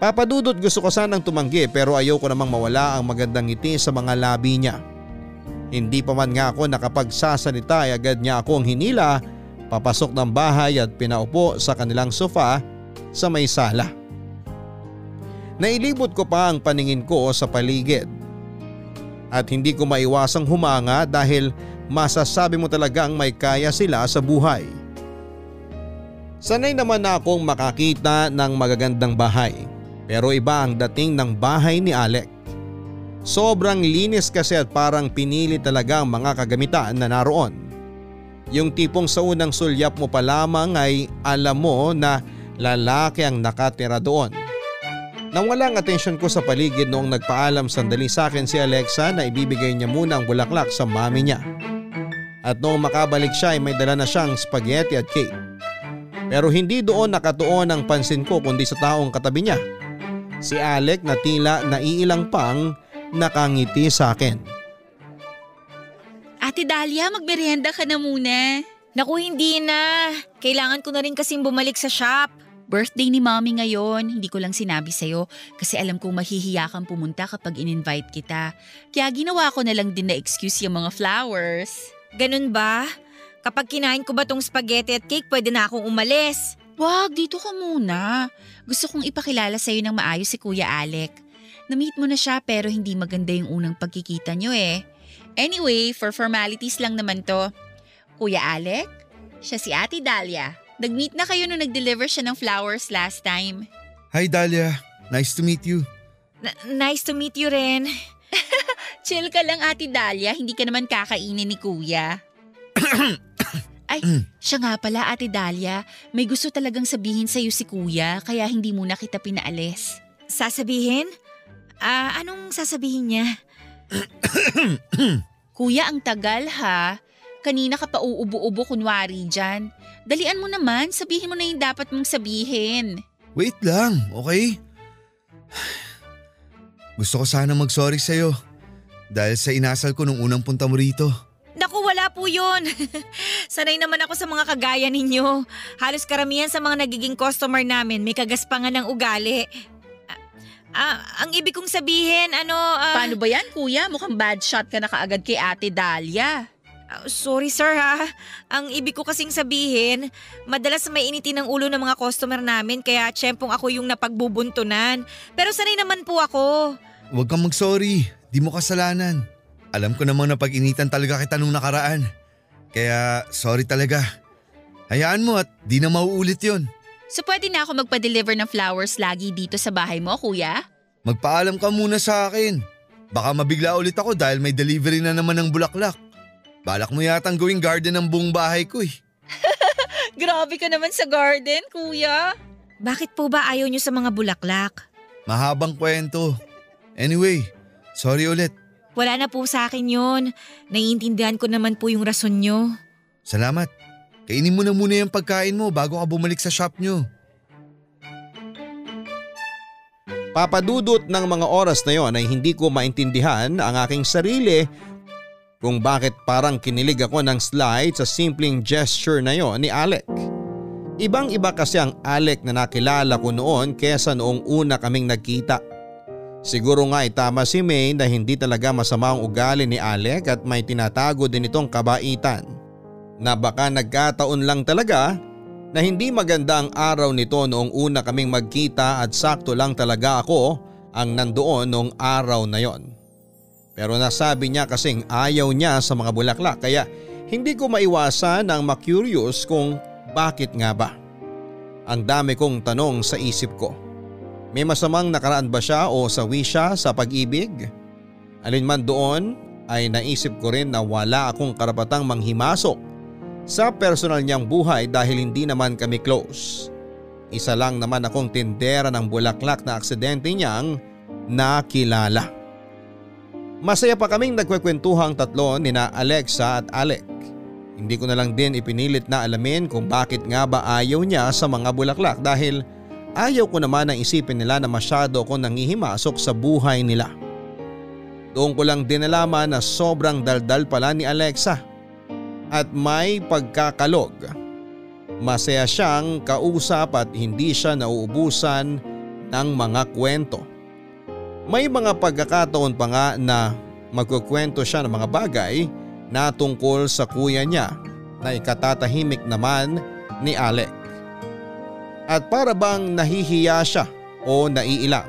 Papadudot gusto ko sanang tumanggi pero ayaw ko namang mawala ang magandang ngiti sa mga labi niya. Hindi pa man nga ako nakapagsasalita ay agad niya akong hinila papasok ng bahay at pinaupo sa kanilang sofa sa may sala. Nailibot ko pa ang paningin ko sa paligid. At hindi ko maiwasang humanga dahil masasabi mo talagang may kaya sila sa buhay. Sanay naman na akong makakita ng magagandang bahay pero iba ang dating ng bahay ni Alec. Sobrang linis kasi at parang pinili talaga ang mga kagamitan na naroon. Yung tipong sa unang sulyap mo pa lamang ay alam mo na lalaki ang nakatira doon. Nang walang atensyon ko sa paligid noong nagpaalam sandali sa akin si Alexa na ibibigay niya muna ang bulaklak sa mami niya. At noong makabalik siya ay may dala na siyang spaghetti at cake. Pero hindi doon nakatuon ang pansin ko kundi sa taong katabi niya. Si Alec na tila naiilang pang nakangiti sa akin. Ate Dahlia, magmerienda ka na muna. Naku hindi na. Kailangan ko na rin kasing bumalik sa shop. Birthday ni Mommy ngayon, hindi ko lang sinabi sa'yo kasi alam kong mahihiya kang pumunta kapag in-invite kita. Kaya ginawa ko na lang din na excuse yung mga flowers. Ganun ba? Kapag kinain ko ba tong spaghetti at cake, pwede na akong umalis. Wag, dito ka muna. Gusto kong ipakilala sa'yo ng maayos si Kuya Alec. Na-meet mo na siya pero hindi maganda yung unang pagkikita nyo eh. Anyway, for formalities lang naman to. Kuya Alec, siya si Ate Dahlia. Nag-meet na kayo nung nag-deliver siya ng flowers last time. Hi Dahlia, nice to meet you. N- nice to meet you rin. Chill ka lang Ate Dahlia, hindi ka naman kakainin ni Kuya. Ay, siya nga pala Ate Dahlia, may gusto talagang sabihin sa'yo si Kuya kaya hindi muna kita pinaalis. Sasabihin? Ah, anong sasabihin niya? Kuya, ang tagal ha. Kanina ka pa uubo-ubo kunwari dyan. Dalian mo naman, sabihin mo na yung dapat mong sabihin. Wait lang, okay? Gusto ko sana mag-sorry sa'yo. Dahil sa inasal ko nung unang punta mo rito. Naku, wala po yun. Sanay naman ako sa mga kagaya ninyo. Halos karamihan sa mga nagiging customer namin may kagaspangan ng ugali. Ah, ah, ang ibig kong sabihin, ano... ah, Paano ba yan, kuya? Mukhang bad shot ka na kaagad kay Ate Dahlia. Ah, sorry sir ha. Ang ibig ko kasing sabihin, madalas may initin ng ulo ng mga customer namin kaya tiyempong ako yung napagbubuntunan. Pero sanay naman po ako. Huwag kang mag-sorry, di mo kasalanan. Alam ko namang napag-initan talaga kita nung nakaraan. Kaya sorry talaga. Hayaan mo at di na mauulit yon. So pwede na ako magpa-deliver ng flowers lagi dito sa bahay mo, kuya? Magpaalam ka muna sa akin. Baka mabigla ulit ako dahil may delivery na naman ng bulaklak. Balak mo yatang gawing garden ng buong bahay ko eh. Grabe ka naman sa garden, kuya. Bakit po ba ayaw nyo sa mga bulaklak? Mahabang kwento. Anyway, sorry ulit. Wala na po sa akin yun. Naiintindihan ko naman po yung rason nyo. Salamat. Kainin mo na muna yung pagkain mo bago ka bumalik sa shop nyo. Papadudot ng mga oras na yon ay hindi ko maintindihan ang aking sarili kung bakit parang kinilig ako ng slide sa simpleng gesture na yon ni Alec. Ibang iba kasi ang Alec na nakilala ko noon kesa noong una kaming nagkita. Siguro nga ay tama si May na hindi talaga masama ang ugali ni Alec at may tinatago din itong kabaitan. Na baka nagkataon lang talaga na hindi maganda ang araw nito noong una kaming magkita at sakto lang talaga ako ang nandoon noong araw na yon. Pero nasabi niya kasing ayaw niya sa mga bulaklak kaya hindi ko maiwasan ang makurious kung bakit nga ba. Ang dami kong tanong sa isip ko. May masamang nakaraan ba siya o sawi siya sa pag-ibig? Alin man doon ay naisip ko rin na wala akong karapatang manghimasok sa personal niyang buhay dahil hindi naman kami close. Isa lang naman akong tindera ng bulaklak na aksidente niyang nakilala. Masaya pa kaming nagkwekwentuhang tatlo ni na Alexa at Alec. Hindi ko na lang din ipinilit na alamin kung bakit nga ba ayaw niya sa mga bulaklak dahil ayaw ko naman ang isipin nila na masyado ako nangihimasok sa buhay nila. Doon ko lang din nalaman na sobrang daldal pala ni Alexa at may pagkakalog. Masaya siyang kausap at hindi siya nauubusan ng mga kwento. May mga pagkakataon pa nga na magkukwento siya ng mga bagay na tungkol sa kuya niya na ikatatahimik naman ni Alec. At para bang nahihiya siya o naiilang.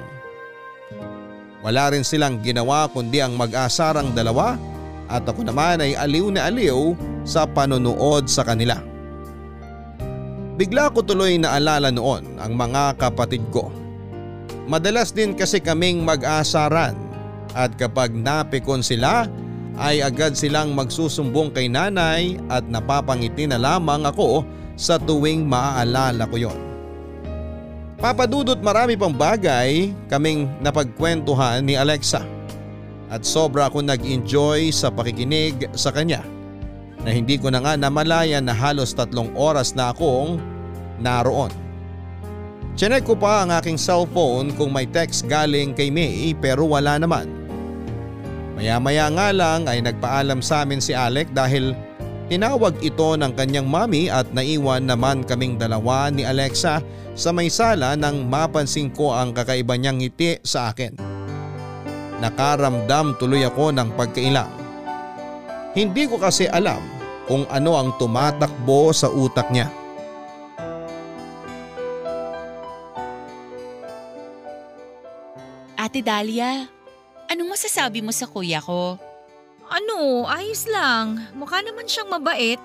Wala rin silang ginawa kundi ang mag-asarang dalawa at ako naman ay aliw na aliw sa panonood sa kanila. Bigla ko tuloy naalala noon ang mga kapatid ko. Madalas din kasi kaming mag-asaran at kapag napikon sila ay agad silang magsusumbong kay nanay at napapangiti na lamang ako sa tuwing maaalala ko yon. Papadudot marami pang bagay kaming napagkwentuhan ni Alexa at sobra ako nag-enjoy sa pakikinig sa kanya na hindi ko na nga namalayan na halos tatlong oras na akong naroon. Chinek ko pa ang aking cellphone kung may text galing kay May pero wala naman. Maya maya nga lang ay nagpaalam sa amin si Alec dahil tinawag ito ng kanyang mami at naiwan naman kaming dalawa ni Alexa sa may sala nang mapansin ko ang kakaiba niyang ngiti sa akin. Nakaramdam tuloy ako ng pagkailang. Hindi ko kasi alam kung ano ang tumatakbo sa utak niya. Ate Dahlia, anong masasabi mo sa kuya ko? Ano, ayos lang. Mukha naman siyang mabait.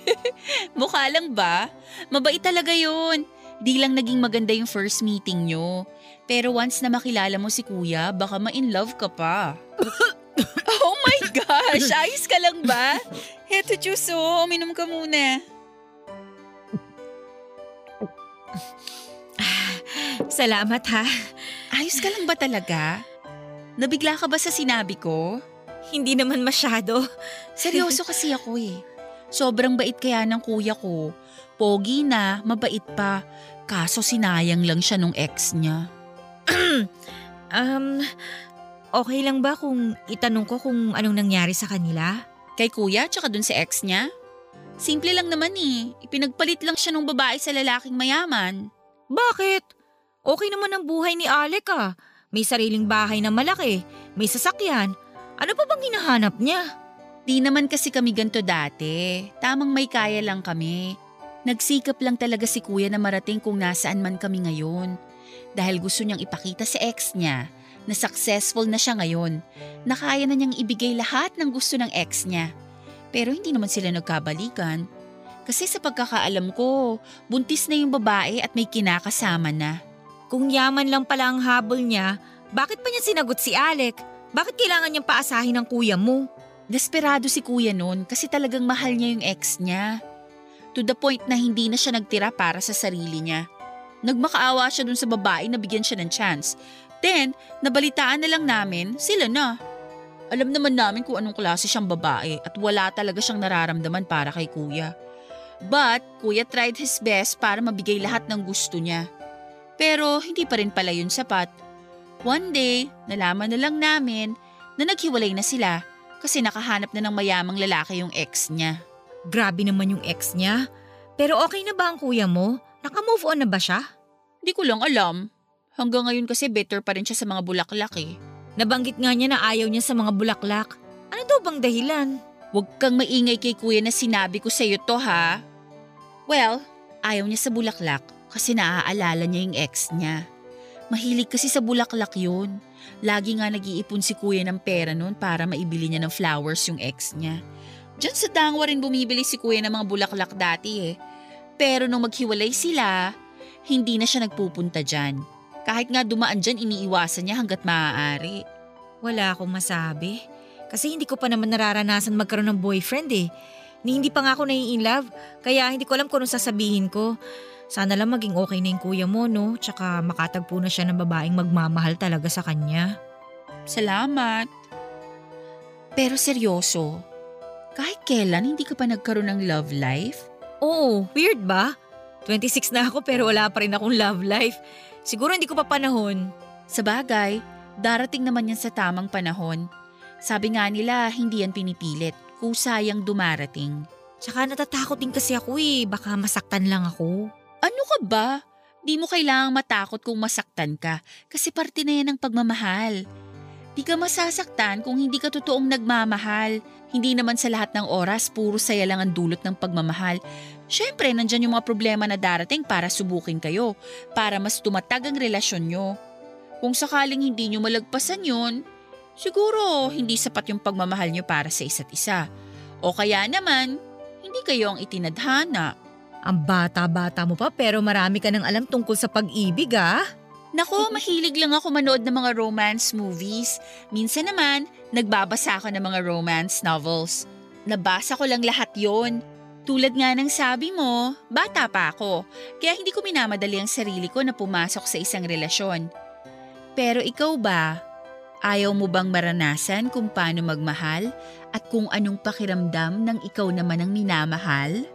Mukha lang ba? Mabait talaga yun. Di lang naging maganda yung first meeting nyo. Pero once na makilala mo si kuya, baka ma-in love ka pa. oh my gosh! Ayos ka lang ba? Heto, Juice, oh. Uminom ka muna. Salamat ha. Ayos ka lang ba talaga? Nabigla ka ba sa sinabi ko? Hindi naman masyado. Seryoso kasi ako eh. Sobrang bait kaya ng kuya ko. Pogi na, mabait pa. Kaso sinayang lang siya nung ex niya. um, okay lang ba kung itanong ko kung anong nangyari sa kanila? Kay kuya tsaka dun sa ex niya? Simple lang naman eh. Ipinagpalit lang siya nung babae sa lalaking mayaman. Bakit? Okay naman ang buhay ni Alec ah. May sariling bahay na malaki, may sasakyan. Ano pa bang hinahanap niya? Di naman kasi kami ganto dati. Tamang may kaya lang kami. Nagsikap lang talaga si kuya na marating kung nasaan man kami ngayon. Dahil gusto niyang ipakita sa ex niya na successful na siya ngayon. Na kaya na niyang ibigay lahat ng gusto ng ex niya. Pero hindi naman sila nagkabalikan. Kasi sa pagkakaalam ko, buntis na yung babae at may kinakasama na. Kung yaman lang pala ang habol niya, bakit pa niya sinagot si Alec? Bakit kailangan niyang paasahin ng kuya mo? Desperado si kuya noon kasi talagang mahal niya yung ex niya. To the point na hindi na siya nagtira para sa sarili niya. Nagmakaawa siya dun sa babae na bigyan siya ng chance. Then, nabalitaan na lang namin, sila na. Alam naman namin kung anong klase siyang babae at wala talaga siyang nararamdaman para kay kuya. But kuya tried his best para mabigay lahat ng gusto niya. Pero hindi pa rin pala yun sapat. One day, nalaman na lang namin na naghiwalay na sila kasi nakahanap na ng mayamang lalaki yung ex niya. Grabe naman yung ex niya. Pero okay na ba ang kuya mo? Naka-move on na ba siya? Hindi ko lang alam. Hanggang ngayon kasi better pa rin siya sa mga bulaklak eh. Nabanggit nga niya na ayaw niya sa mga bulaklak. Ano daw bang dahilan? Huwag kang maingay kay kuya na sinabi ko sa'yo to ha. Well, ayaw niya sa bulaklak kasi naaalala niya yung ex niya. Mahilig kasi sa bulaklak yun. Lagi nga nag-iipon si kuya ng pera noon para maibili niya ng flowers yung ex niya. Diyan sa Dangwa rin bumibili si kuya ng mga bulaklak dati eh. Pero nung maghiwalay sila, hindi na siya nagpupunta dyan. Kahit nga dumaan dyan, iniiwasan niya hanggat maaari. Wala akong masabi. Kasi hindi ko pa naman nararanasan magkaroon ng boyfriend eh. Ni hindi pa nga ako nai-inlove, kaya hindi ko alam kung anong sasabihin ko. Sana lang maging okay na yung kuya mo, no? Tsaka makatagpo na siya ng babaeng magmamahal talaga sa kanya. Salamat. Pero seryoso, kahit kailan hindi ka pa nagkaroon ng love life? Oo, weird ba? 26 na ako pero wala pa rin akong love life. Siguro hindi ko pa panahon. Sa bagay, darating naman yan sa tamang panahon. Sabi nga nila, hindi yan pinipilit, kusayang dumarating. Tsaka natatakot din kasi ako eh, baka masaktan lang ako. Ano ka ba? Di mo kailangang matakot kung masaktan ka kasi parte na yan ng pagmamahal. Di ka masasaktan kung hindi ka totoong nagmamahal. Hindi naman sa lahat ng oras puro saya lang ang dulot ng pagmamahal. Siyempre, nandyan yung mga problema na darating para subukin kayo, para mas tumatag ang relasyon nyo. Kung sakaling hindi nyo malagpasan yun, siguro hindi sapat yung pagmamahal nyo para sa isa't isa. O kaya naman, hindi kayo ang itinadhana. Ang bata-bata mo pa pero marami ka nang alam tungkol sa pag-ibig ah. Nako, mahilig lang ako manood ng mga romance movies. Minsan naman, nagbabasa ako ng mga romance novels. Nabasa ko lang lahat yon. Tulad nga ng sabi mo, bata pa ako, kaya hindi ko minamadali ang sarili ko na pumasok sa isang relasyon. Pero ikaw ba? Ayaw mo bang maranasan kung paano magmahal at kung anong pakiramdam ng ikaw naman ang minamahal?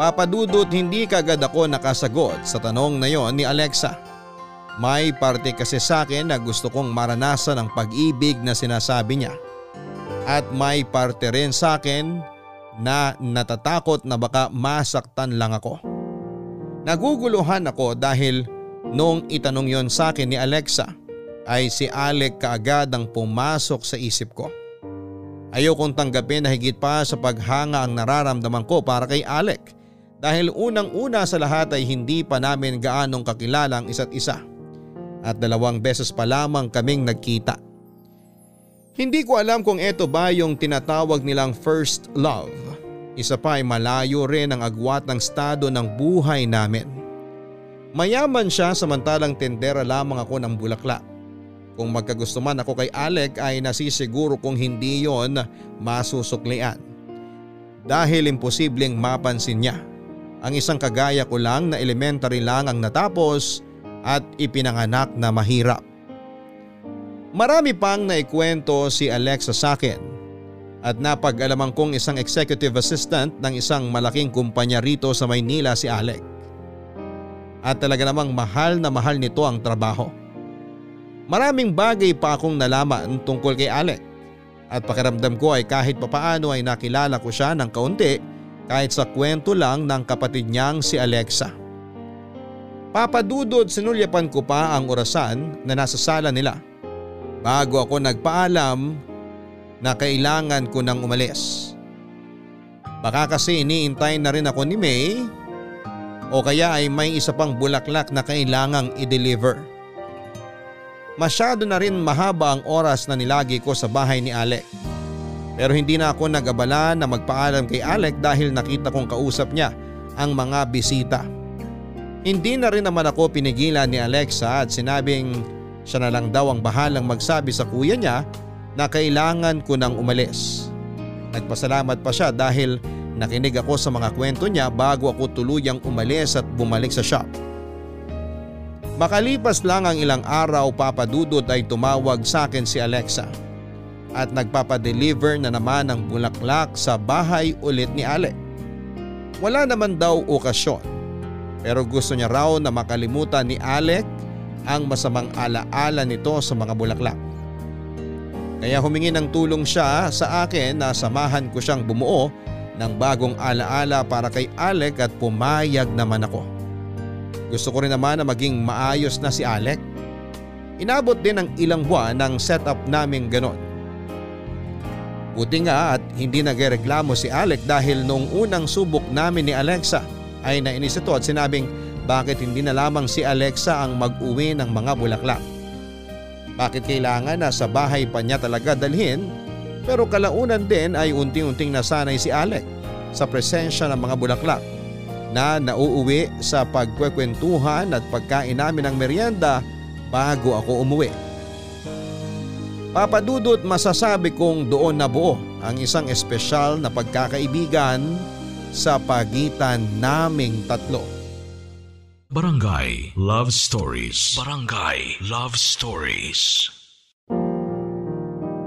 Papadudot hindi kagad ako nakasagot sa tanong na yon ni Alexa. May parte kasi sa akin na gusto kong maranasan ang pag-ibig na sinasabi niya. At may parte rin sa akin na natatakot na baka masaktan lang ako. Naguguluhan ako dahil nung itanong yon sa akin ni Alexa ay si Alec kaagad ang pumasok sa isip ko. Ayokong tanggapin na higit pa sa paghanga ang nararamdaman ko para kay Alec dahil unang-una sa lahat ay hindi pa namin gaanong kakilala ang isa't isa at dalawang beses pa lamang kaming nagkita. Hindi ko alam kung ito ba yung tinatawag nilang first love. Isa pa ay malayo rin ang agwat ng estado ng buhay namin. Mayaman siya samantalang tendera lamang ako ng bulaklak. Kung magkagusto man ako kay Alec ay nasisiguro kung hindi yon masusuklian. Dahil imposibleng mapansin niya ang isang kagaya ko lang na elementary lang ang natapos at ipinanganak na mahirap. Marami pang naikwento si Alexa sa akin at napag-alaman kong isang executive assistant ng isang malaking kumpanya rito sa Maynila si Alec. At talaga namang mahal na mahal nito ang trabaho. Maraming bagay pa akong nalaman tungkol kay Alec at pakiramdam ko ay kahit papaano ay nakilala ko siya ng kaunti kahit sa kwento lang ng kapatid niyang si Alexa. Papadudod sinulyapan ko pa ang orasan na nasa sala nila bago ako nagpaalam na kailangan ko nang umalis. Baka kasi iniintay na rin ako ni May o kaya ay may isa pang bulaklak na kailangang i-deliver. Masyado na rin mahaba ang oras na nilagi ko sa bahay ni Alec. Pero hindi na ako nag-abala na magpaalam kay Alec dahil nakita kong kausap niya ang mga bisita. Hindi na rin naman ako pinigilan ni Alexa at sinabing siya na lang daw ang bahalang magsabi sa kuya niya na kailangan ko nang umalis. Nagpasalamat pa siya dahil nakinig ako sa mga kwento niya bago ako tuluyang umalis at bumalik sa shop. Makalipas lang ang ilang araw papadudot ay tumawag sa akin si Alexa. at nagpapadeliver na naman ng bulaklak sa bahay ulit ni Alec. Wala naman daw okasyon pero gusto niya raw na makalimutan ni Alec ang masamang alaala nito sa mga bulaklak. Kaya humingi ng tulong siya sa akin na samahan ko siyang bumuo ng bagong alaala para kay Alec at pumayag naman ako. Gusto ko rin naman na maging maayos na si Alec. Inabot din ng ilang buwan ng setup namin ganon. Buti nga at hindi nagreklamo si Alec dahil noong unang subok namin ni Alexa ay nainis ito at sinabing bakit hindi na lamang si Alexa ang mag-uwi ng mga bulaklak. Bakit kailangan na sa bahay pa niya talaga dalhin pero kalaunan din ay unti-unting nasanay si Alec sa presensya ng mga bulaklak na nauuwi sa pagkwekwentuhan at pagkain namin ng merienda bago ako umuwi. Papadudot masasabi kong doon nabuo ang isang espesyal na pagkakaibigan sa pagitan naming tatlo. Barangay Love Stories. Barangay Love Stories.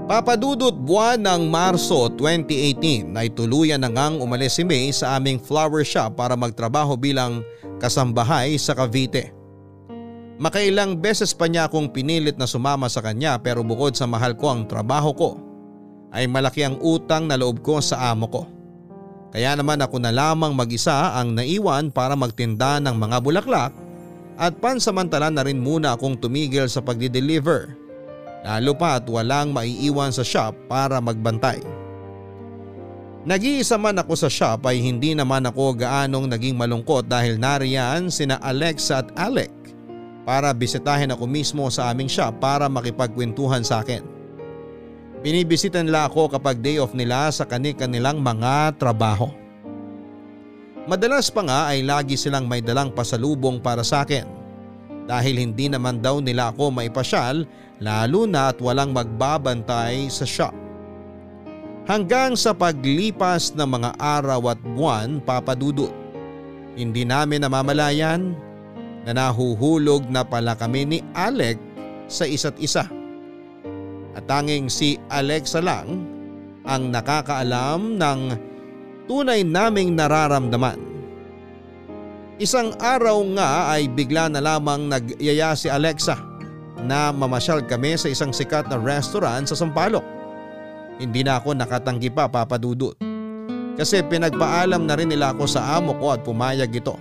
Papadudot buwan ng Marso 2018 ay tuluyan na ngang umalis si May sa aming flower shop para magtrabaho bilang kasambahay sa Cavite. Makailang beses pa niya akong pinilit na sumama sa kanya pero bukod sa mahal ko ang trabaho ko ay malaki ang utang na loob ko sa amo ko. Kaya naman ako na lamang mag-isa ang naiwan para magtinda ng mga bulaklak at pansamantala na rin muna akong tumigil sa pagdi-deliver lalo pa at walang maiiwan sa shop para magbantay. Nag-iisa man ako sa shop ay hindi naman ako gaanong naging malungkot dahil nariyan sina Alexa at Alec para bisitahin ako mismo sa aming shop para makipagkwentuhan sa akin. Binibisita nila ako kapag day off nila sa kani-kanilang mga trabaho. Madalas pa nga ay lagi silang may dalang pasalubong para sa akin dahil hindi naman daw nila ako maipasyal lalo na at walang magbabantay sa shop. Hanggang sa paglipas ng mga araw at buwan papadudot, hindi namin namamalayan na nahuhulog na pala kami ni Alec sa isa't isa. At tanging si Alexa lang ang nakakaalam ng tunay naming nararamdaman. Isang araw nga ay bigla na lamang nagyaya si Alexa na mamasyal kami sa isang sikat na restaurant sa Sampaloc. Hindi na ako nakatanggi pa papadudot. Kasi pinagpaalam na rin nila ako sa amo ko at pumayag ito.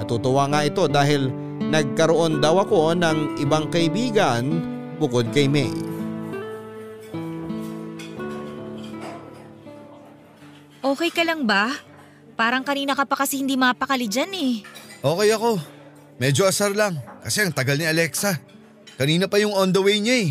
Natutuwa nga ito dahil nagkaroon daw ako ng ibang kaibigan bukod kay May. Okay ka lang ba? Parang kanina ka pa kasi hindi mapakali dyan eh. Okay ako. Medyo asar lang kasi ang tagal ni Alexa. Kanina pa yung on the way niya eh.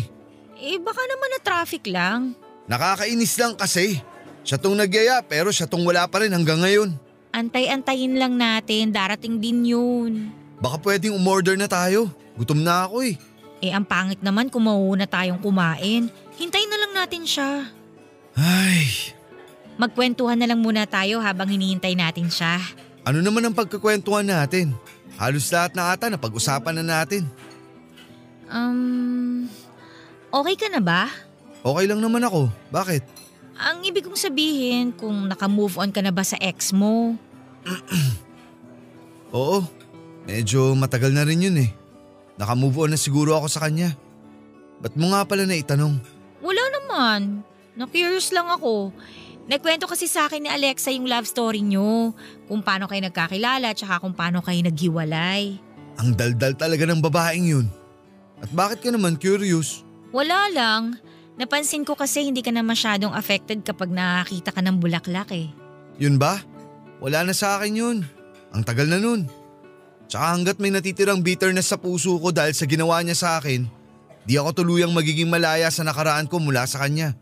Eh baka naman na traffic lang. Nakakainis lang kasi. Siya tong nagyaya pero siya tong wala pa rin hanggang ngayon. Antay-antayin lang natin, darating din yun. Baka pwedeng umorder na tayo. Gutom na ako eh. Eh ang pangit naman kung mauuna tayong kumain. Hintayin na lang natin siya. Ay, Magkwentuhan na lang muna tayo habang hinihintay natin siya. ano naman ang pagkakwentuhan natin? Halos lahat na ata na pag-usapan na natin. Um, okay ka na ba? Okay lang naman ako. Bakit? Ang ibig kong sabihin kung naka-move on ka na ba sa ex mo? Oo, medyo matagal na rin yun eh. Nakamove on na siguro ako sa kanya. Ba't mo nga pala na itanong? Wala naman. Na-curious lang ako. Nagkwento kasi sa akin ni Alexa yung love story nyo. Kung paano kayo nagkakilala tsaka kung paano kayo naghiwalay. Ang daldal talaga ng babaeng yun. At bakit ka naman curious? Wala lang. Napansin ko kasi hindi ka na masyadong affected kapag nakakita ka ng bulaklak eh. Yun ba? Wala na sa akin yun. Ang tagal na nun. Tsaka hanggat may natitirang bitterness sa puso ko dahil sa ginawa niya sa akin, di ako tuluyang magiging malaya sa nakaraan ko mula sa kanya.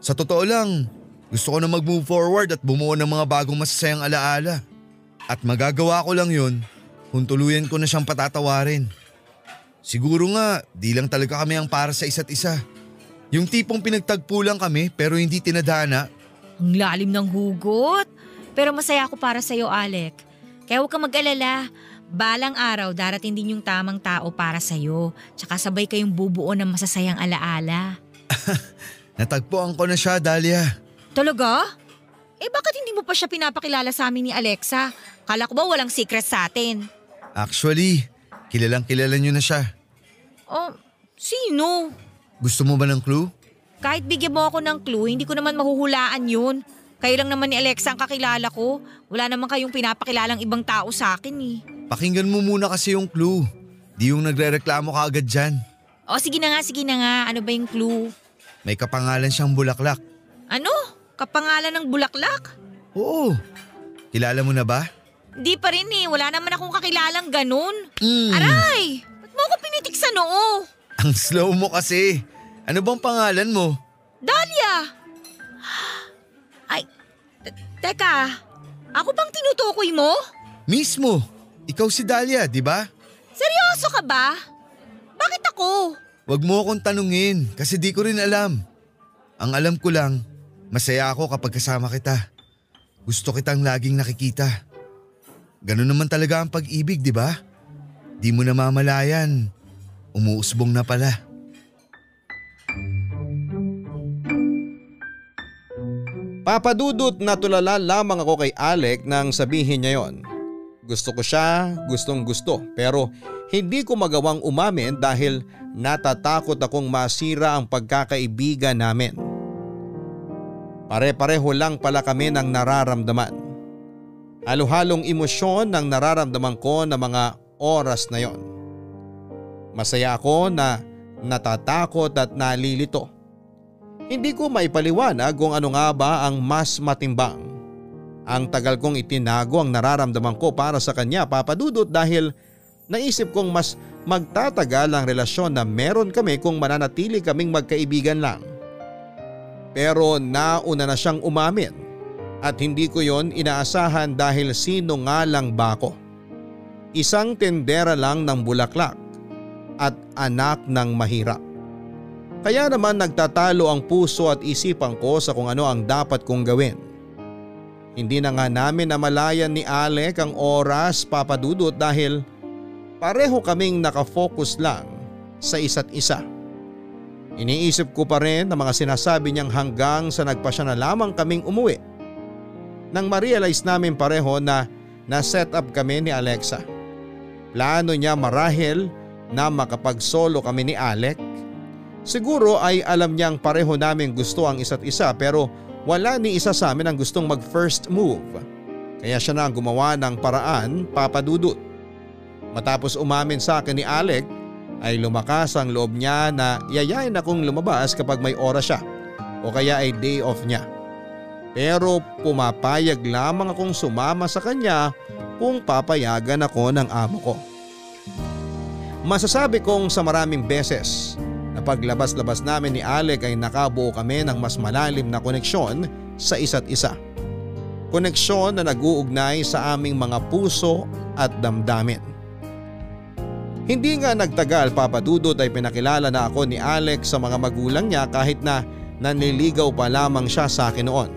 Sa totoo lang, gusto ko na mag-move forward at bumuo ng mga bagong masasayang alaala. At magagawa ko lang yun kung tuluyan ko na siyang patatawarin. Siguro nga, di lang talaga kami ang para sa isa't isa. Yung tipong pinagtagpo lang kami pero hindi tinadhana. Ang lalim ng hugot. Pero masaya ako para sa'yo, Alec. Kaya huwag kang mag-alala. Balang araw, darating din yung tamang tao para sa'yo. Tsaka sabay kayong bubuo ng masasayang alaala. Natagpuan ko na siya, Dahlia. Talaga? Eh bakit hindi mo pa siya pinapakilala sa amin ni Alexa? Kala ko ba walang secret sa atin? Actually, kilalang kilala niyo na siya. Oh, sino? Gusto mo ba ng clue? Kahit bigyan mo ako ng clue, hindi ko naman mahuhulaan yun. Kayo lang naman ni Alexa ang kakilala ko. Wala naman kayong pinapakilalang ibang tao sa akin eh. Pakinggan mo muna kasi yung clue. Di yung nagre-reklamo ka agad dyan. O sige na nga, sige na nga. Ano ba yung clue? May kapangalan siyang bulaklak. Ano? Kapangalan ng bulaklak? Oo. Kilala mo na ba? Di pa rin eh. Wala naman akong kakilalang ganun. Mm. Aray! Ba't mo ako pinitik sa noo? Ang slow mo kasi. Ano bang pangalan mo? Dahlia! Ay, te- teka. Ako bang tinutukoy mo? Mismo. Ikaw si Dahlia, di ba? Seryoso ka ba? Bakit ako? Huwag mo akong tanungin kasi di ko rin alam. Ang alam ko lang, masaya ako kapag kasama kita. Gusto kitang laging nakikita. Ganun naman talaga ang pag-ibig, di ba? Di mo namamalayan. Umuusbong na pala. Papadudot na tulala lamang ako kay Alec nang sabihin niya yon. Gusto ko siya, gustong gusto pero hindi ko magawang umamin dahil natatakot akong masira ang pagkakaibigan namin. Pare-pareho lang pala kami ng nararamdaman. Halo-halong emosyon ang nararamdaman ko na mga oras na yon. Masaya ako na natatakot at nalilito. Hindi ko maipaliwanag kung ano nga ba ang mas matimbang. Ang tagal kong itinago ang nararamdaman ko para sa kanya papadudot dahil naisip kong mas magtatagal ang relasyon na meron kami kung mananatili kaming magkaibigan lang. Pero nauna na siyang umamin at hindi ko yon inaasahan dahil sino nga lang ba ako. Isang tendera lang ng bulaklak at anak ng mahirap. Kaya naman nagtatalo ang puso at isipan ko sa kung ano ang dapat kong gawin. Hindi na nga namin namalayan ni Alec ang oras papadudot dahil pareho kaming nakafocus lang sa isa't isa. Iniisip ko pa rin ang mga sinasabi niyang hanggang sa nagpasya na lamang kaming umuwi. Nang ma-realize namin pareho na na-set up kami ni Alexa. Plano niya marahil na makapag-solo kami ni Alec. Siguro ay alam niyang pareho namin gusto ang isa't isa pero wala ni isa sa amin ang gustong mag first move. Kaya siya na ang gumawa ng paraan papadudot. Matapos umamin sa akin ni Alec ay lumakas ang loob niya na yayain akong lumabas kapag may oras siya o kaya ay day off niya. Pero pumapayag lamang akong sumama sa kanya kung papayagan ako ng amo ko. Masasabi kong sa maraming beses na paglabas-labas namin ni Alec ay nakabuo kami ng mas malalim na koneksyon sa isa't isa. Koneksyon na nag-uugnay sa aming mga puso at damdamin. Hindi nga nagtagal papadudot ay pinakilala na ako ni Alex sa mga magulang niya kahit na nanliligaw pa lamang siya sa akin noon.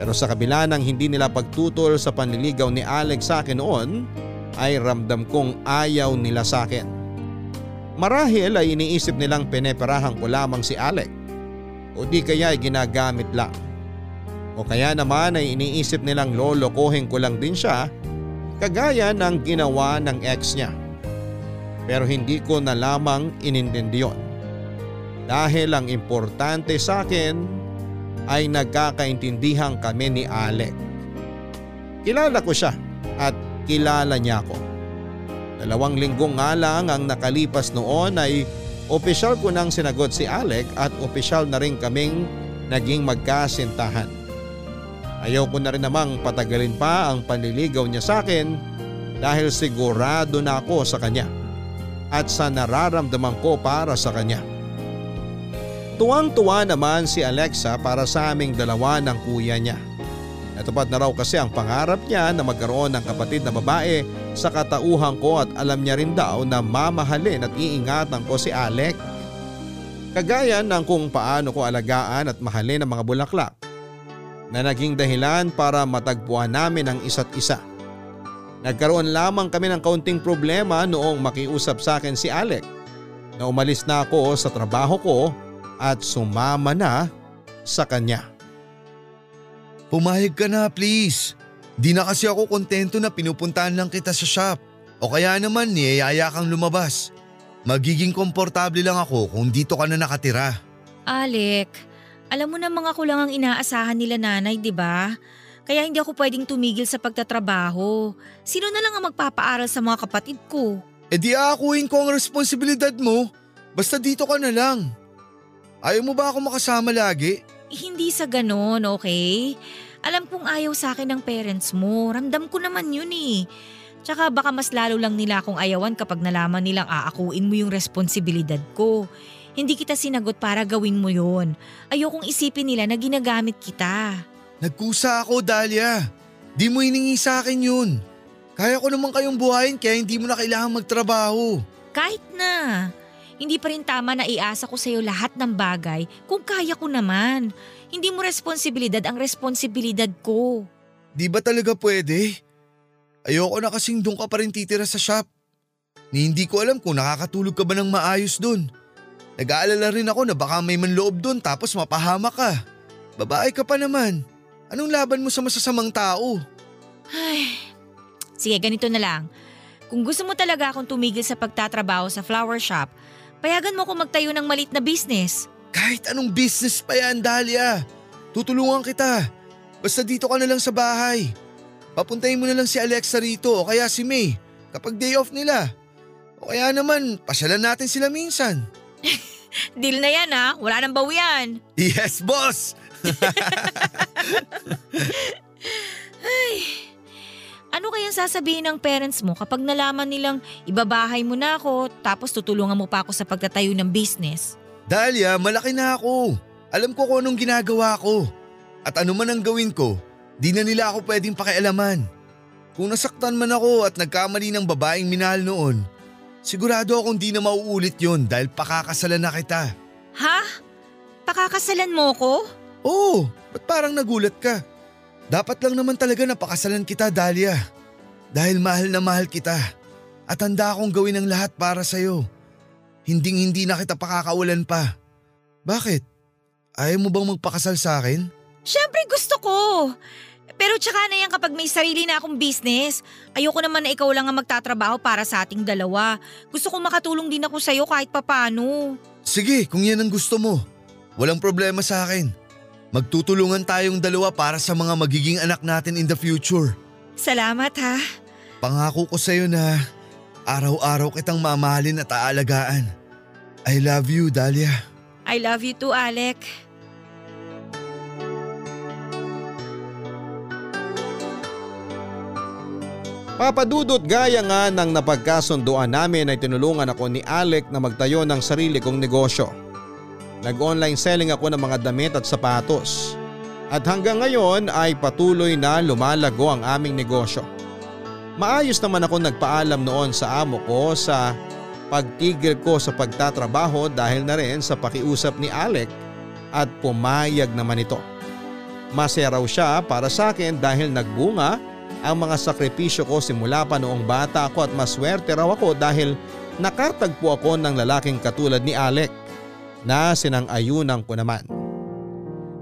Pero sa kabila ng hindi nila pagtutol sa panliligaw ni Alex sa akin noon ay ramdam kong ayaw nila sa akin. Marahil ay iniisip nilang pineperahan ko lamang si Alec o di kaya ay ginagamit lang. O kaya naman ay iniisip nilang lolokohin ko lang din siya kagaya ng ginawa ng ex niya. Pero hindi ko na lamang inintindi yun. Dahil ang importante sa akin ay nagkakaintindihan kami ni Alec. Kilala ko siya at kilala niya ako. Dalawang linggo nga lang ang nakalipas noon ay opisyal ko nang sinagot si Alec at opisyal na rin kaming naging magkasintahan. Ayaw ko na rin namang patagalin pa ang panliligaw niya sa akin dahil sigurado na ako sa kanya at sa nararamdaman ko para sa kanya. Tuwang-tuwa naman si Alexa para sa aming dalawa ng kuya niya. Natupad na raw kasi ang pangarap niya na magkaroon ng kapatid na babae sa katauhan ko at alam niya rin daw na mamahalin at iingatan ko si Alec. Kagaya ng kung paano ko alagaan at mahalin ang mga bulaklak na naging dahilan para matagpuan namin ang isa't isa. Nagkaroon lamang kami ng kaunting problema noong makiusap sa akin si Alec na umalis na ako sa trabaho ko at sumama na sa kanya. Pumayag ka na please. Di na kasi ako kontento na pinupuntahan lang kita sa shop. O kaya naman niyayaya kang lumabas. Magiging komportable lang ako kung dito ka na nakatira. Alec, alam mo namang ako lang ang inaasahan nila nanay, di ba? Kaya hindi ako pwedeng tumigil sa pagtatrabaho. Sino na lang ang magpapaaral sa mga kapatid ko? E di aakuin ko ang responsibilidad mo. Basta dito ka na lang. Ayaw mo ba ako makasama lagi? Hindi sa ganon, okay? Alam kong ayaw sa akin ng parents mo. Ramdam ko naman yun eh. Tsaka baka mas lalo lang nila akong ayawan kapag nalaman nilang aakuin mo yung responsibilidad ko. Hindi kita sinagot para gawin mo yon. Ayokong isipin nila na ginagamit kita. Nagkusa ako, Dahlia. Di mo hiningi sa akin yun. Kaya ko naman kayong buhayin kaya hindi mo na kailangan magtrabaho. Kahit na. Hindi pa rin tama na iasa ko sa'yo lahat ng bagay kung kaya ko naman. Hindi mo responsibilidad ang responsibilidad ko. Di ba talaga pwede? Ayoko na kasing doon ka pa rin titira sa shop. Ni hindi ko alam kung nakakatulog ka ba ng maayos doon. Nag-aalala rin ako na baka may manloob doon tapos mapahama ka. Babae ka pa naman. Anong laban mo sa masasamang tao? Ay, sige ganito na lang. Kung gusto mo talaga akong tumigil sa pagtatrabaho sa flower shop, payagan mo kong magtayo ng malit na business. Kahit anong business pa yan, Dahlia. Tutulungan kita. Basta dito ka na lang sa bahay. Papuntahin mo na lang si Alexa rito o kaya si May kapag day off nila. O kaya naman, pasyalan natin sila minsan. Deal na yan ha, wala nang bawian. Yes, boss! Ano kayang sasabihin ng parents mo kapag nalaman nilang ibabahay mo na ako tapos tutulungan mo pa ako sa pagtatayo ng business? Dahlia, malaki na ako. Alam ko kung anong ginagawa ko. At ano man ang gawin ko, di na nila ako pwedeng pakialaman. Kung nasaktan man ako at nagkamali ng babaeng minahal noon, sigurado akong di na mauulit yon dahil pakakasalan na kita. Ha? Pakakasalan mo ko? Oo, ba't parang nagulat ka? Dapat lang naman talaga na pakasalan kita, Dahlia. Dahil mahal na mahal kita. At handa akong gawin ang lahat para sa'yo. Hinding hindi na kita pakakawalan pa. Bakit? Ayaw mo bang magpakasal sa akin? Siyempre gusto ko. Pero tsaka na yan kapag may sarili na akong business. Ayoko naman na ikaw lang ang magtatrabaho para sa ating dalawa. Gusto kong makatulong din ako sa'yo kahit papano. Sige, kung yan ang gusto mo. Walang problema sa akin. Magtutulungan tayong dalawa para sa mga magiging anak natin in the future. Salamat ha. Pangako ko sa'yo na araw-araw kitang mamahalin at aalagaan. I love you, Dahlia. I love you too, Alec. Papadudot gaya nga ng napagkasunduan namin ay tinulungan ako ni Alec na magtayo ng sarili kong negosyo. Nag-online selling ako ng mga damit at sapatos. At hanggang ngayon ay patuloy na lumalago ang aming negosyo. Maayos naman ako nagpaalam noon sa amo ko sa pagtigil ko sa pagtatrabaho dahil na rin sa pakiusap ni Alec at pumayag naman ito. Masaya raw siya para sa akin dahil nagbunga ang mga sakripisyo ko simula pa noong bata ako at maswerte raw ako dahil nakatagpo ako ng lalaking katulad ni Alec na sinang-ayunan ko naman.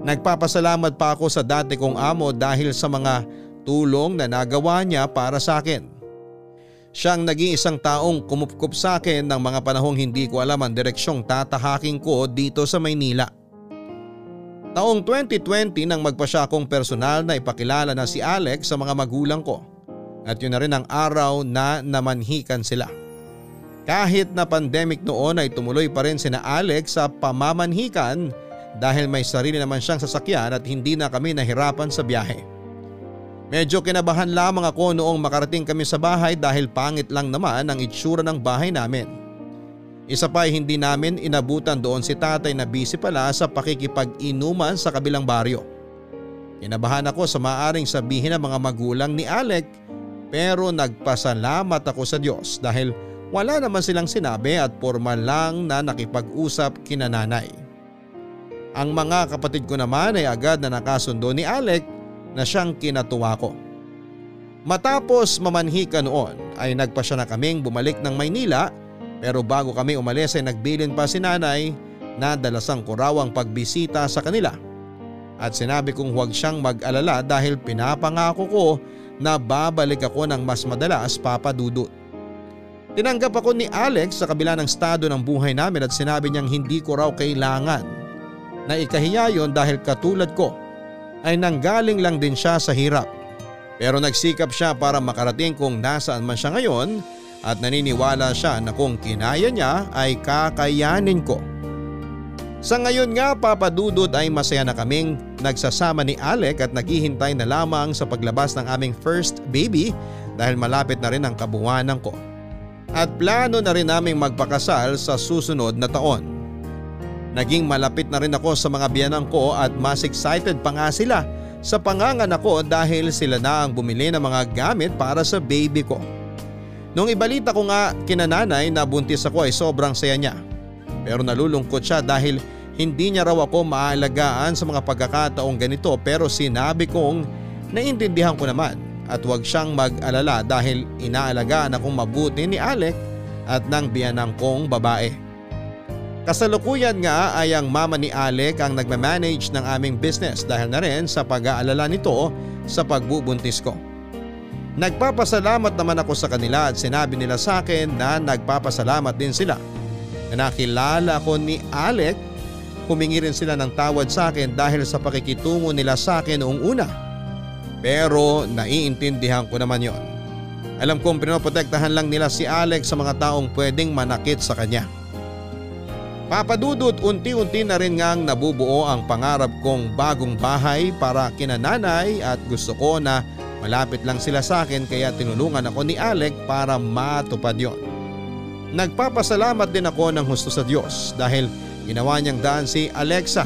Nagpapasalamat pa ako sa dati kong amo dahil sa mga tulong na nagawa niya para sa akin. Siyang nag-iisang taong kumupkup sa akin ng mga panahong hindi ko alam ang direksyong tatahaking ko dito sa Maynila. Taong 2020 nang magpa siya akong personal na ipakilala na si Alex sa mga magulang ko at yun na rin ang araw na namanhikan sila. Kahit na pandemic noon ay tumuloy pa rin sina Alex sa pamamanhikan dahil may sarili naman siyang sasakyan at hindi na kami nahirapan sa biyahe. Medyo kinabahan lamang ako noong makarating kami sa bahay dahil pangit lang naman ang itsura ng bahay namin. Isa pa ay hindi namin inabutan doon si tatay na busy pala sa pakikipag-inuman sa kabilang baryo. Kinabahan ako sa maaring sabihin ng mga magulang ni Alec pero nagpasalamat ako sa Diyos dahil wala naman silang sinabi at formal lang na nakipag-usap kina nanay. Ang mga kapatid ko naman ay agad na nakasundo ni Alec na siyang kinatuwa ko. Matapos mamanhi ka noon ay nagpa siya na kaming bumalik ng Maynila pero bago kami umalis ay nagbilin pa si nanay Nadalasang ko raw ang pagbisita sa kanila at sinabi kong huwag siyang mag-alala dahil pinapangako ko na babalik ako ng mas madalas papadudot. Tinanggap ako ni Alex sa kabila ng estado ng buhay namin at sinabi niyang hindi ko raw kailangan na ikahiya yon dahil katulad ko ay nanggaling lang din siya sa hirap. Pero nagsikap siya para makarating kung nasaan man siya ngayon at naniniwala siya na kung kinaya niya ay kakayanin ko. Sa ngayon nga papadudod ay masaya na kaming nagsasama ni Alec at naghihintay na lamang sa paglabas ng aming first baby dahil malapit na rin ang kabuwanan ko. At plano na rin naming magpakasal sa susunod na taon. Naging malapit na rin ako sa mga biyanang ko at mas excited pa nga sila sa panganganak ko dahil sila na ang bumili ng mga gamit para sa baby ko. Nung ibalita ko nga kinananay na buntis ako ay sobrang saya niya. Pero nalulungkot siya dahil hindi niya raw ako maaalagaan sa mga pagkakataong ganito pero sinabi kong naintindihan ko naman at huwag siyang mag-alala dahil inaalagaan akong mabuti ni Alec at ng biyanang kong babae. Kasalukuyan nga ay ang mama ni Alec ang nagmamanage ng aming business dahil na rin sa pag-aalala nito sa pagbubuntis ko. Nagpapasalamat naman ako sa kanila at sinabi nila sa akin na nagpapasalamat din sila na nakilala ko ni Alec, humingi rin sila ng tawad sa akin dahil sa pakikitungo nila sa akin noong una. Pero naiintindihan ko naman yon. Alam kong pinoprotektahan lang nila si Alex sa mga taong pwedeng manakit sa kanya. Papadudot unti-unti na rin ngang nabubuo ang pangarap kong bagong bahay para kinananay at gusto ko na malapit lang sila sa akin kaya tinulungan ako ni Alec para matupad yon. Nagpapasalamat din ako ng husto sa Diyos dahil ginawa niyang daan si Alexa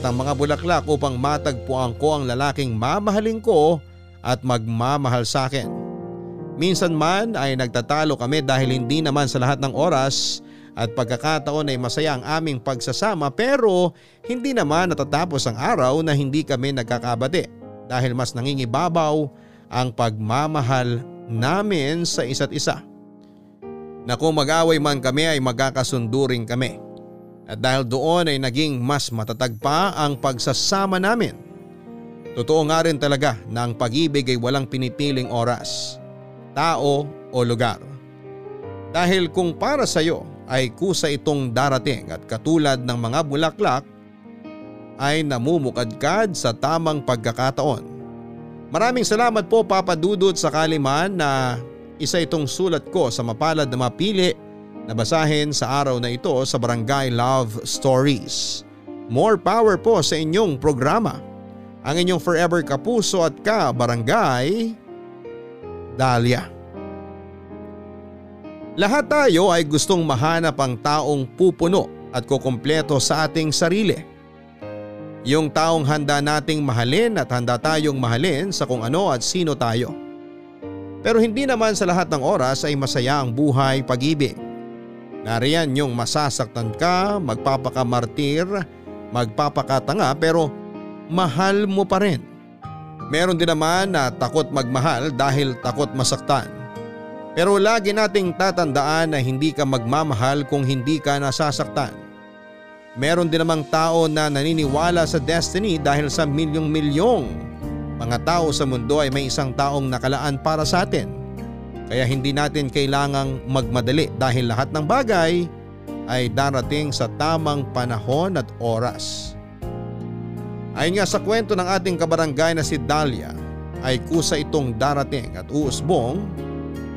ang mga bulaklak upang matagpuan ko ang lalaking mamahalin ko at magmamahal sa akin. Minsan man ay nagtatalo kami dahil hindi naman sa lahat ng oras at pagkakataon ay masaya ang aming pagsasama pero hindi naman natatapos ang araw na hindi kami nagkakabati dahil mas nangingibabaw ang pagmamahal namin sa isa't isa na kung mag-away man kami ay magkakasundo rin kami. At dahil doon ay naging mas matatag pa ang pagsasama namin. Totoo nga rin talaga na ang pag-ibig ay walang pinipiling oras, tao o lugar. Dahil kung para sa iyo ay kusa itong darating at katulad ng mga bulaklak ay namumukadkad sa tamang pagkakataon. Maraming salamat po Papa Dudut sa kaliman na isa itong sulat ko sa mapalad na mapili na basahin sa araw na ito sa Barangay Love Stories. More power po sa inyong programa. Ang inyong forever kapuso at ka Barangay Dahlia. Lahat tayo ay gustong mahanap ang taong pupuno at kukumpleto sa ating sarili. Yung taong handa nating mahalin at handa tayong mahalin sa kung ano at sino tayo. Pero hindi naman sa lahat ng oras ay masaya ang buhay pag-ibig. Nariyan yung masasaktan ka, magpapakamartir, magpapakatanga pero mahal mo pa rin. Meron din naman na takot magmahal dahil takot masaktan. Pero lagi nating tatandaan na hindi ka magmamahal kung hindi ka nasasaktan. Meron din namang tao na naniniwala sa destiny dahil sa milyong-milyong mga tao sa mundo ay may isang taong nakalaan para sa atin. Kaya hindi natin kailangang magmadali dahil lahat ng bagay ay darating sa tamang panahon at oras. Ayon nga sa kwento ng ating kabarangay na si Dahlia ay kusa itong darating at uusbong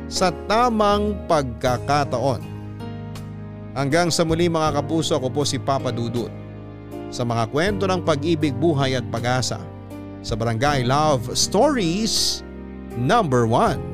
sa tamang pagkakataon. Hanggang sa muli mga kapuso ako po si Papa Dudut sa mga kwento ng pag-ibig, buhay at pag-asa sa Barangay Love Stories number 1.